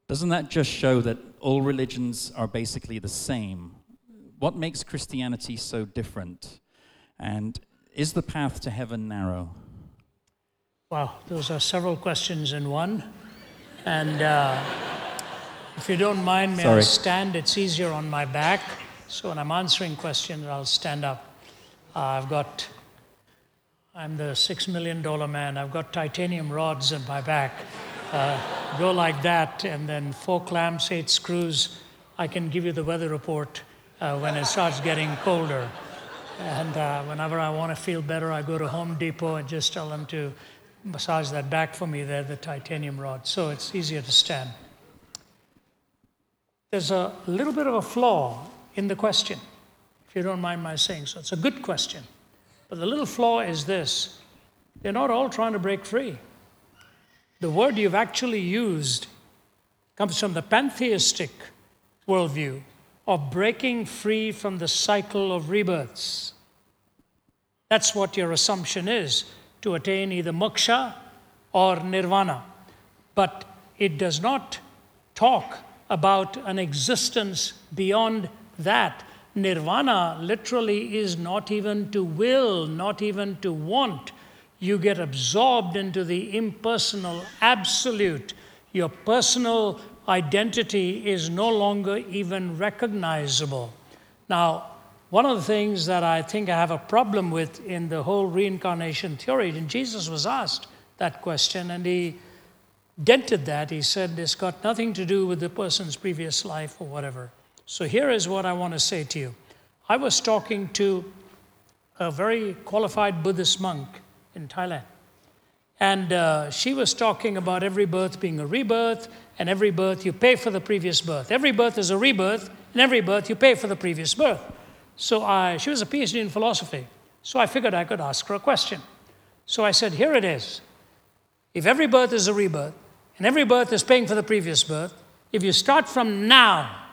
Doesn't that just show that all religions are basically the same? What makes Christianity so different? And is the path to heaven narrow? Wow, those are several questions in one. And uh, if you don't mind, may I Sorry. stand? It's easier on my back. So when I'm answering questions, I'll stand up. Uh, I've got, I'm the six million dollar man. I've got titanium rods in my back. Uh, go like that, and then four clamps, eight screws. I can give you the weather report uh, when it starts getting colder. And uh, whenever I want to feel better, I go to Home Depot and just tell them to massage that back for me. They're the titanium rod, so it's easier to stand. There's a little bit of a flaw in the question, if you don't mind my saying so. It's a good question. But the little flaw is this they're not all trying to break free. The word you've actually used comes from the pantheistic worldview of breaking free from the cycle of rebirths. That's what your assumption is to attain either moksha or nirvana. But it does not talk about an existence beyond that. Nirvana literally is not even to will, not even to want. You get absorbed into the impersonal absolute. Your personal identity is no longer even recognizable. Now, one of the things that I think I have a problem with in the whole reincarnation theory, and Jesus was asked that question, and he dented that. He said it's got nothing to do with the person's previous life or whatever. So here is what I want to say to you. I was talking to a very qualified Buddhist monk in Thailand. And uh, she was talking about every birth being a rebirth, and every birth you pay for the previous birth. Every birth is a rebirth, and every birth you pay for the previous birth. So I, she was a PhD in philosophy. So I figured I could ask her a question. So I said, Here it is. If every birth is a rebirth, and every birth is paying for the previous birth, if you start from now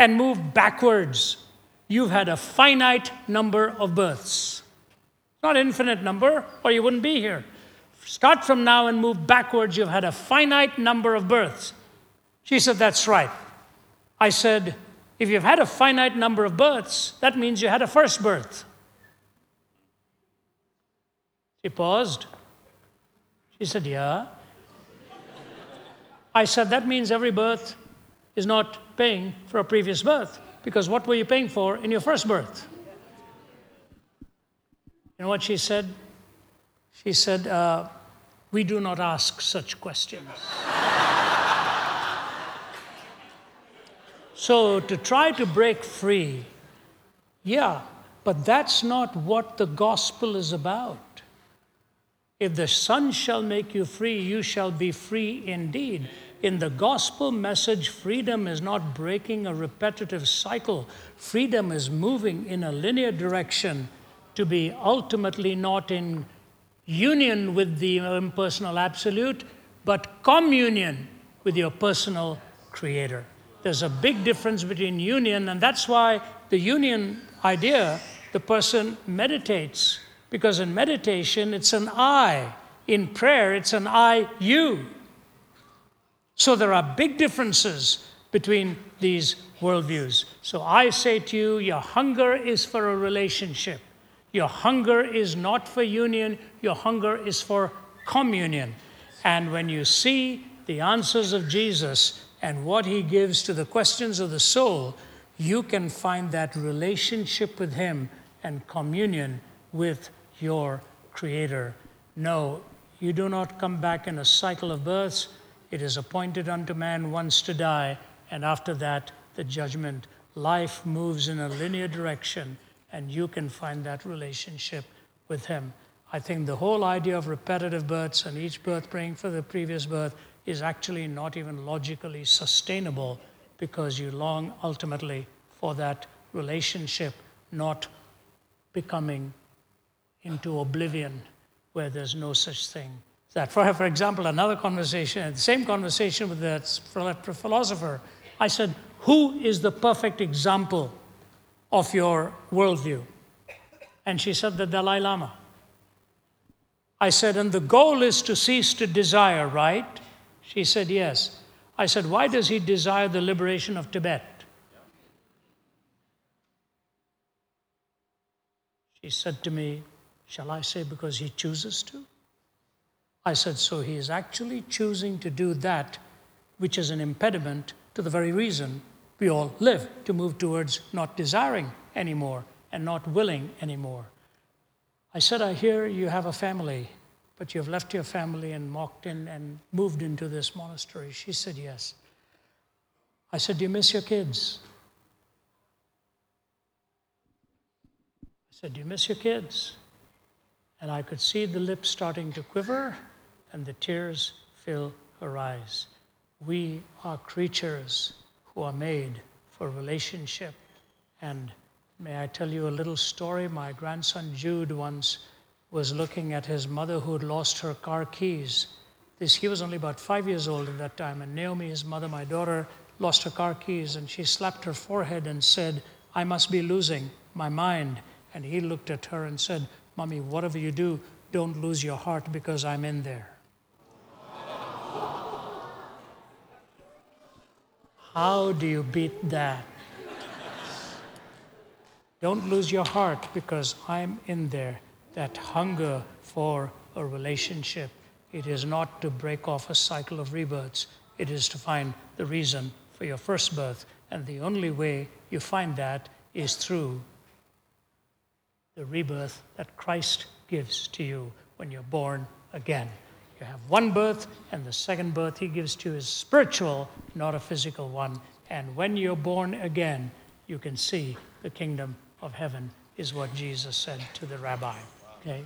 and move backwards, you've had a finite number of births. Not infinite number, or you wouldn't be here. Start from now and move backwards, you've had a finite number of births. She said, That's right. I said, If you've had a finite number of births, that means you had a first birth. She paused. She said, Yeah. I said, That means every birth is not paying for a previous birth, because what were you paying for in your first birth? You know what she said? She said, uh, We do not ask such questions. so, to try to break free, yeah, but that's not what the gospel is about. If the Son shall make you free, you shall be free indeed. In the gospel message, freedom is not breaking a repetitive cycle, freedom is moving in a linear direction to be ultimately not in union with the impersonal absolute, but communion with your personal creator. There's a big difference between union, and that's why the union idea, the person meditates, because in meditation it's an I. In prayer it's an I, you. So there are big differences between these worldviews. So I say to you, your hunger is for a relationship. Your hunger is not for union, your hunger is for communion. And when you see the answers of Jesus and what he gives to the questions of the soul, you can find that relationship with him and communion with your Creator. No, you do not come back in a cycle of births. It is appointed unto man once to die, and after that, the judgment. Life moves in a linear direction, and you can find that relationship with Him. I think the whole idea of repetitive births and each birth praying for the previous birth is actually not even logically sustainable because you long ultimately for that relationship, not becoming into oblivion where there's no such thing. That, for, for example, another conversation, the same conversation with that philosopher, I said, Who is the perfect example of your worldview? And she said, The Dalai Lama. I said, And the goal is to cease to desire, right? She said, Yes. I said, Why does he desire the liberation of Tibet? She said to me, Shall I say because he chooses to? I said, So he is actually choosing to do that which is an impediment to the very reason we all live to move towards not desiring anymore and not willing anymore. I said, I hear you have a family, but you've left your family and walked in and moved into this monastery. She said, Yes. I said, Do you miss your kids? I said, Do you miss your kids? And I could see the lips starting to quiver and the tears fill her eyes. We are creatures who are made for relationship. And may I tell you a little story? My grandson Jude once was looking at his mother who had lost her car keys. This, he was only about five years old at that time, and Naomi, his mother, my daughter, lost her car keys, and she slapped her forehead and said, I must be losing my mind. And he looked at her and said, Mommy, whatever you do, don't lose your heart because I'm in there. How do you beat that? Don't lose your heart because I'm in there. That hunger for a relationship. It is not to break off a cycle of rebirths, it is to find the reason for your first birth. And the only way you find that is through the rebirth that Christ gives to you when you're born again. You have one birth, and the second birth he gives to you is spiritual, not a physical one. And when you're born again, you can see the kingdom of heaven, is what Jesus said to the rabbi. Okay?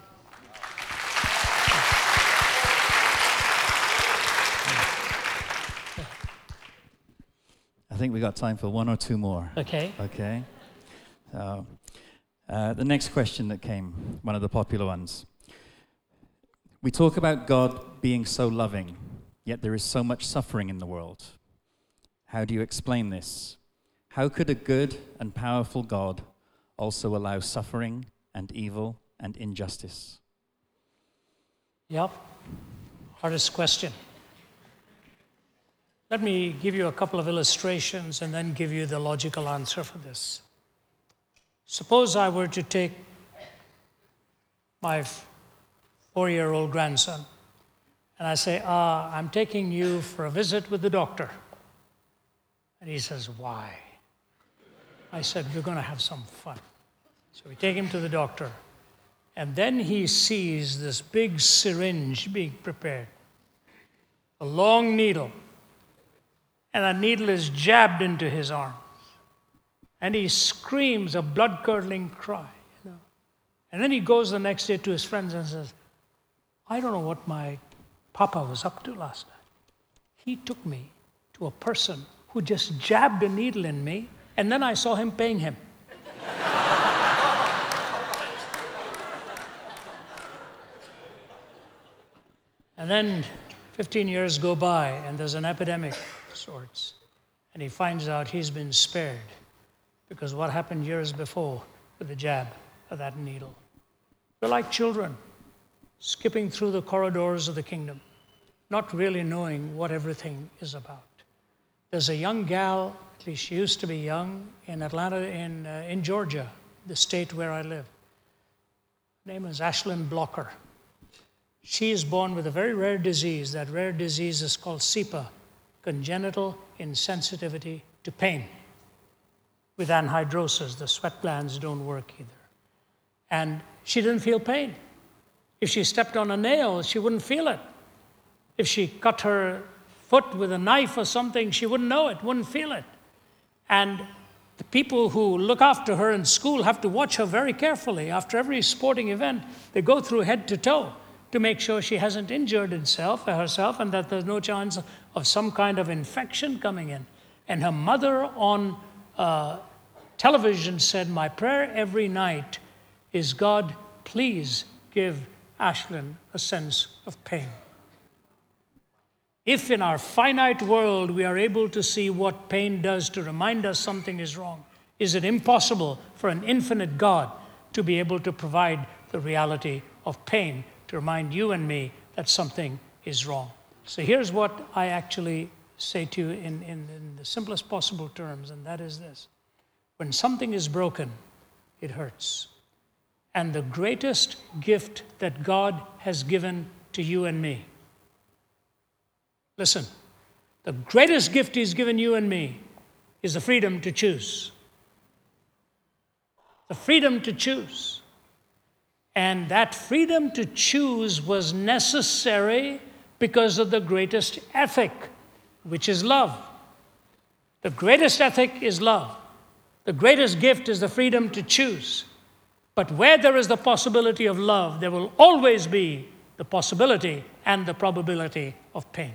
I think we got time for one or two more. Okay. Okay. So, uh, the next question that came, one of the popular ones. We talk about God being so loving, yet there is so much suffering in the world. How do you explain this? How could a good and powerful God also allow suffering and evil and injustice? Yep. Hardest question. Let me give you a couple of illustrations and then give you the logical answer for this. Suppose I were to take my four year old grandson and I say, Ah, I'm taking you for a visit with the doctor. And he says, Why? I said, We're going to have some fun. So we take him to the doctor. And then he sees this big syringe being prepared, a long needle. And that needle is jabbed into his arm and he screams a blood curdling cry. You know? And then he goes the next day to his friends and says, I don't know what my papa was up to last night. He took me to a person who just jabbed a needle in me, and then I saw him paying him. and then 15 years go by, and there's an epidemic of sorts, and he finds out he's been spared because what happened years before with the jab of that needle. We're like children skipping through the corridors of the kingdom, not really knowing what everything is about. There's a young gal, at least she used to be young, in Atlanta, in, uh, in Georgia, the state where I live. Her name is Ashlyn Blocker. She is born with a very rare disease. That rare disease is called CIPA, congenital insensitivity to pain. With anhidrosis, the sweat glands don't work either. And she didn't feel pain. If she stepped on a nail, she wouldn't feel it. If she cut her foot with a knife or something, she wouldn't know it, wouldn't feel it. And the people who look after her in school have to watch her very carefully. After every sporting event, they go through head to toe to make sure she hasn't injured herself, herself and that there's no chance of some kind of infection coming in. And her mother on uh, television said, My prayer every night is God, please give Ashlyn a sense of pain. If in our finite world we are able to see what pain does to remind us something is wrong, is it impossible for an infinite God to be able to provide the reality of pain to remind you and me that something is wrong? So here's what I actually say to you in, in, in the simplest possible terms, and that is this when something is broken, it hurts. And the greatest gift that God has given to you and me Listen, the greatest gift He's given you and me is the freedom to choose. The freedom to choose. And that freedom to choose was necessary because of the greatest ethic, which is love. The greatest ethic is love. The greatest gift is the freedom to choose. But where there is the possibility of love, there will always be the possibility and the probability of pain.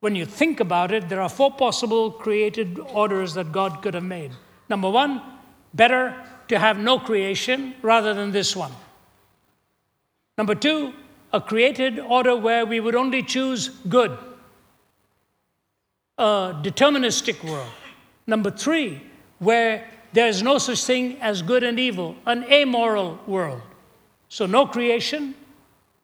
When you think about it, there are four possible created orders that God could have made. Number one, better to have no creation rather than this one. Number two, a created order where we would only choose good, a deterministic world. Number three, where there is no such thing as good and evil, an amoral world. So, no creation,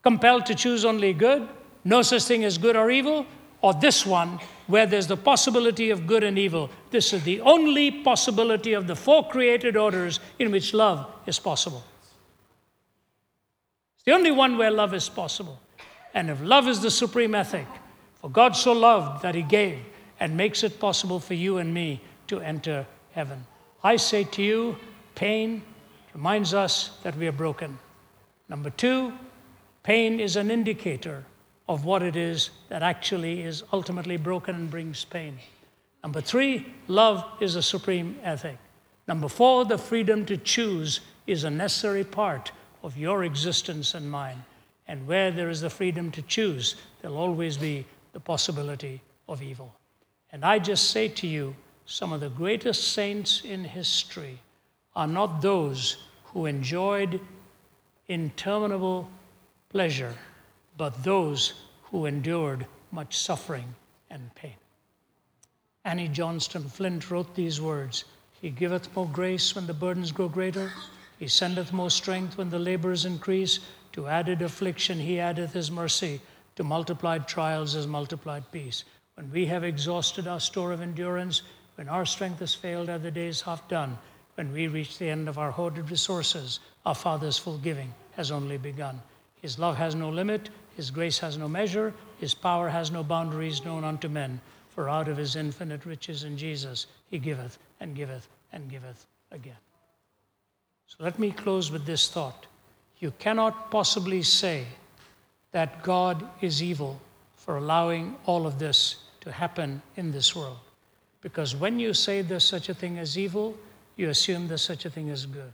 compelled to choose only good, no such thing as good or evil, or this one, where there's the possibility of good and evil. This is the only possibility of the four created orders in which love is possible. It's the only one where love is possible. And if love is the supreme ethic, for God so loved that he gave and makes it possible for you and me to enter heaven. I say to you, pain reminds us that we are broken. Number two, pain is an indicator of what it is that actually is ultimately broken and brings pain. Number three, love is a supreme ethic. Number four, the freedom to choose is a necessary part of your existence and mine. And where there is the freedom to choose, there'll always be the possibility of evil. And I just say to you, some of the greatest saints in history are not those who enjoyed interminable pleasure but those who endured much suffering and pain. Annie Johnson Flint wrote these words He giveth more grace when the burdens grow greater, He sendeth more strength when the labors increase. To added affliction, He addeth His mercy. To multiplied trials, His multiplied peace. When we have exhausted our store of endurance, when our strength has failed, are the days half done. When we reach the end of our hoarded resources, our Father's full giving has only begun. His love has no limit, his grace has no measure, His power has no boundaries known unto men. For out of His infinite riches in Jesus, He giveth and giveth and giveth again. So let me close with this thought. You cannot possibly say that God is evil for allowing all of this to happen in this world. Because when you say there's such a thing as evil, you assume there's such a thing as good.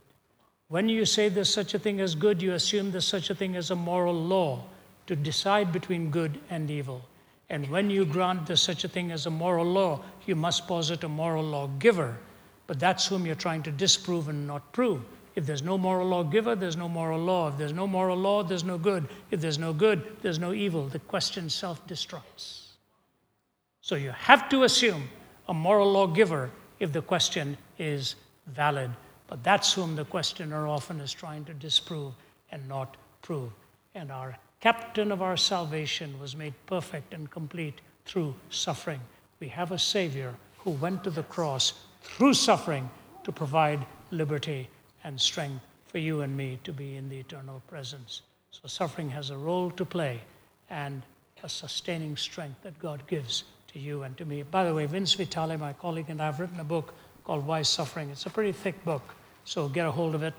When you say there's such a thing as good, you assume there's such a thing as a moral law to decide between good and evil. And when you grant there's such a thing as a moral law, you must posit a moral law giver. But that's whom you're trying to disprove and not prove. If there's no moral law giver, there's no moral law. If there's no moral law, there's no good. If there's no good, there's no evil. The question self destructs. So you have to assume a moral lawgiver if the question is valid. But that's whom the questioner often is trying to disprove and not prove. And our captain of our salvation, was made perfect and complete through suffering. We have a Savior who went to the cross through suffering to provide liberty and strength for you and me to be in the eternal presence. So, suffering has a role to play and a sustaining strength that God gives to you and to me. By the way, Vince Vitale, my colleague, and I have written a book called Why Suffering. It's a pretty thick book, so get a hold of it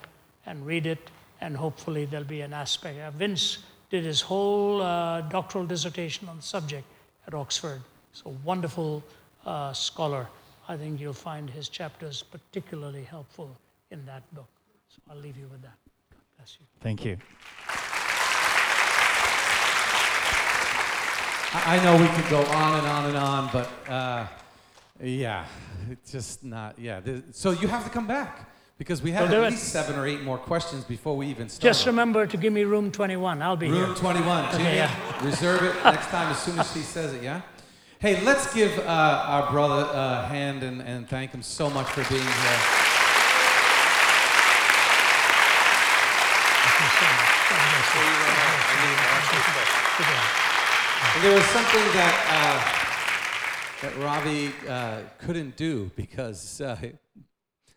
and read it, and hopefully there'll be an aspect. Uh, Vince did his whole uh, doctoral dissertation on the subject at Oxford. So, wonderful uh, scholar. I think you'll find his chapters particularly helpful in that book. So, I'll leave you with that. God bless you. Thank you. I I know we could go on and on and on, but uh, yeah, it's just not. Yeah, so you have to come back because we have We'll do at it. least seven or eight more questions before we even start. Just remember to give me room 21. I'll be Room here. 21. Jimmy, yeah. reserve it next time as soon as she says it, yeah? Hey, let's give uh, our brother a hand and, and thank him so much for being here. And there was something that, uh, that Ravi uh, couldn't do because uh,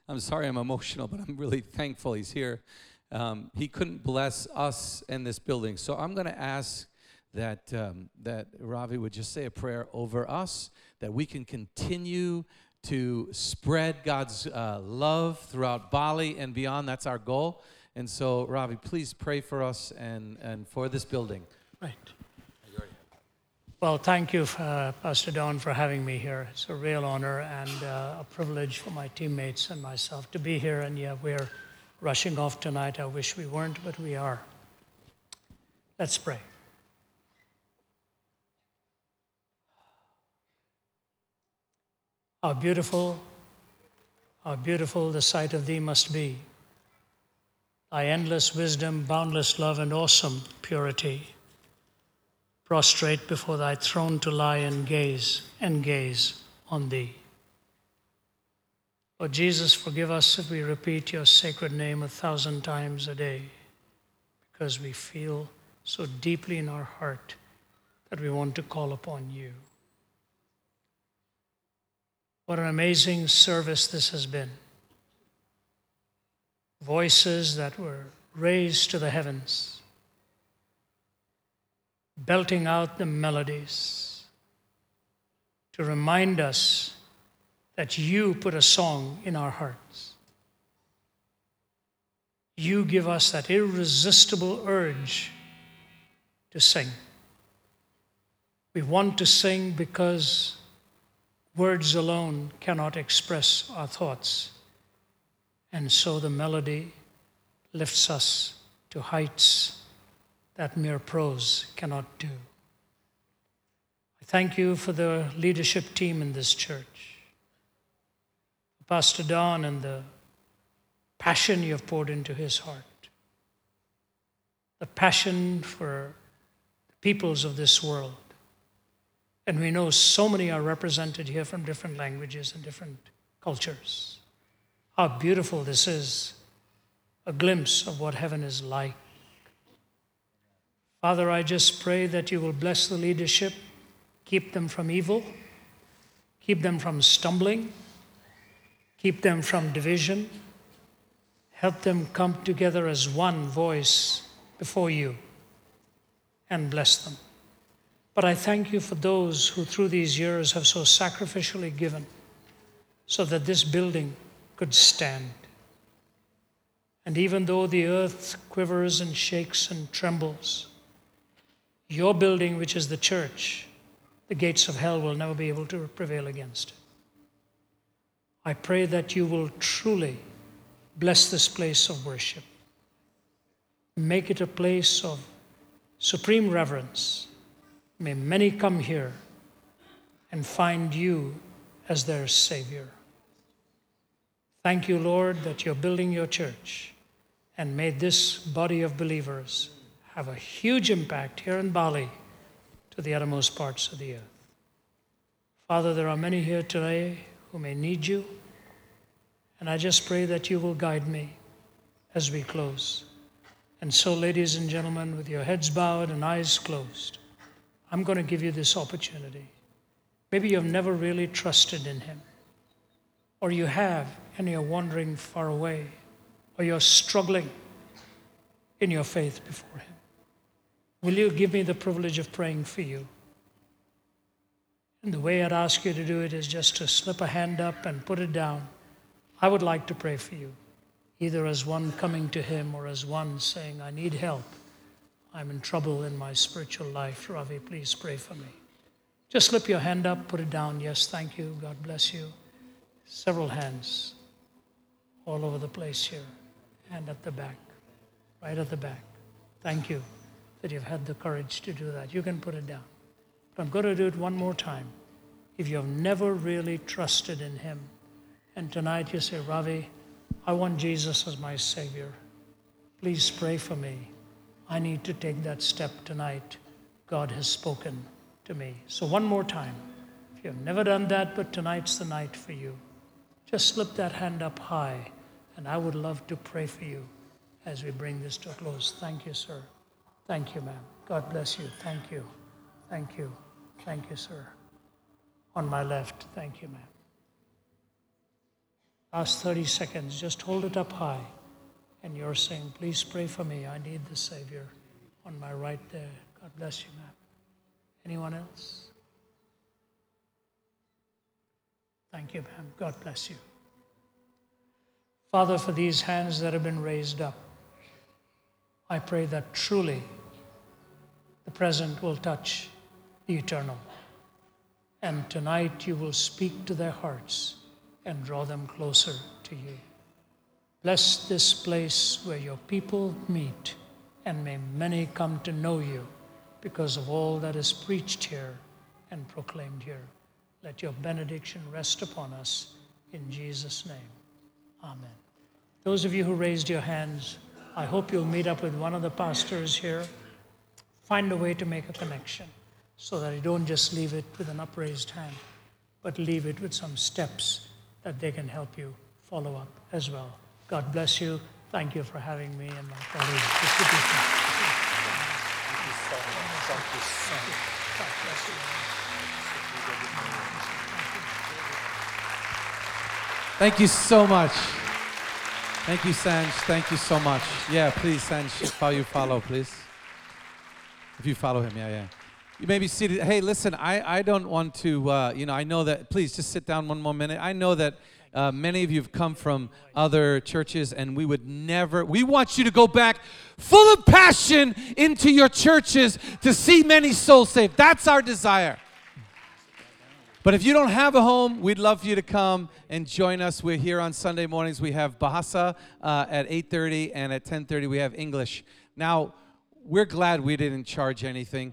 I'm sorry I'm emotional, but I'm really thankful he's here. Um, he couldn't bless us in this building. So I'm going to ask that, um, that Ravi would just say a prayer over us, that we can continue to spread God's uh, love throughout Bali and beyond. That's our goal. And so, Ravi, please pray for us and, and for this building. Right. Well, thank you, uh, Pastor Don, for having me here. It's a real honor and uh, a privilege for my teammates and myself to be here. And yeah, we're rushing off tonight. I wish we weren't, but we are. Let's pray. How beautiful, how beautiful the sight of thee must be. Thy endless wisdom, boundless love, and awesome purity prostrate before thy throne to lie and gaze and gaze on thee. Lord Jesus, forgive us if we repeat your sacred name a thousand times a day because we feel so deeply in our heart that we want to call upon you. What an amazing service this has been. Voices that were raised to the heavens belting out the melodies to remind us that you put a song in our hearts. You give us that irresistible urge to sing. We want to sing because words alone cannot express our thoughts. And so the melody lifts us to heights that mere prose cannot do. I thank you for the leadership team in this church, Pastor Don, and the passion you have poured into his heart, the passion for the peoples of this world. And we know so many are represented here from different languages and different cultures. How beautiful this is a glimpse of what heaven is like. Father, I just pray that you will bless the leadership, keep them from evil, keep them from stumbling, keep them from division, help them come together as one voice before you, and bless them. But I thank you for those who, through these years, have so sacrificially given so that this building could stand. And even though the earth quivers and shakes and trembles, your building, which is the church, the gates of hell will never be able to prevail against. I pray that you will truly bless this place of worship. Make it a place of supreme reverence. May many come here and find you as their Savior. Thank you, Lord, that you're building your church, and may this body of believers have a huge impact here in Bali to the uttermost parts of the earth. Father, there are many here today who may need you, and I just pray that you will guide me as we close. And so, ladies and gentlemen, with your heads bowed and eyes closed, I'm going to give you this opportunity. Maybe you've never really trusted in Him, or you have and you're wandering far away, or you're struggling in your faith before Him. Will you give me the privilege of praying for you? And the way I'd ask you to do it is just to slip a hand up and put it down. I would like to pray for you, either as one coming to Him or as one saying, I need help. I'm in trouble in my spiritual life. Ravi, please pray for me. Just slip your hand up, put it down. Yes, thank you. God bless you. Several hands all over the place here. And at the back, right at the back. Thank you that you've had the courage to do that. You can put it down. But I'm going to do it one more time. If you've never really trusted in Him, and tonight you say, Ravi, I want Jesus as my Savior, please pray for me. I need to take that step tonight. God has spoken to me. So, one more time. If you've never done that, but tonight's the night for you, just slip that hand up high, and I would love to pray for you as we bring this to a close. Thank you, sir. Thank you, ma'am. God bless you. Thank you. Thank you. Thank you, sir. On my left, thank you, ma'am. Last 30 seconds, just hold it up high. And you're saying, please pray for me. I need the Savior. On my right there. God bless you, ma'am. Anyone else? Thank you, ma'am. God bless you. Father, for these hands that have been raised up, I pray that truly the present will touch the eternal. And tonight you will speak to their hearts and draw them closer to you. Bless this place where your people meet, and may many come to know you because of all that is preached here and proclaimed here. Let your benediction rest upon us in Jesus' name. Amen. Those of you who raised your hands, I hope you'll meet up with one of the pastors here. Find a way to make a connection so that you don't just leave it with an upraised hand, but leave it with some steps that they can help you follow up as well. God bless you. Thank you for having me and my colleagues. It's good to see you. God bless you. Thank you so much. Thank you, Sanj. Thank you so much. Yeah, please, Sanj, how you follow, please. If you follow him, yeah, yeah. You may be seated. Hey, listen, I, I don't want to, uh, you know, I know that, please just sit down one more minute. I know that uh, many of you have come from other churches, and we would never, we want you to go back full of passion into your churches to see many souls saved. That's our desire. But if you don't have a home, we'd love for you to come and join us. We're here on Sunday mornings. We have Bahasa uh, at 8:30 and at 10:30 we have English. Now, we're glad we didn't charge anything.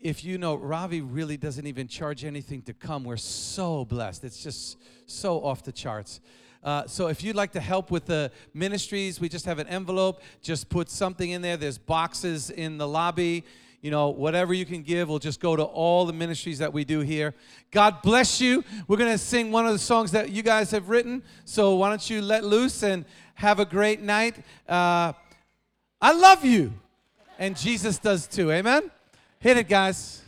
If you know, Ravi really doesn't even charge anything to come. We're so blessed. It's just so off the charts. Uh, so if you'd like to help with the ministries, we just have an envelope. Just put something in there. There's boxes in the lobby you know, whatever you can give will just go to all the ministries that we do here. God bless you. We're going to sing one of the songs that you guys have written. So why don't you let loose and have a great night? Uh, I love you. And Jesus does too. Amen? Hit it, guys.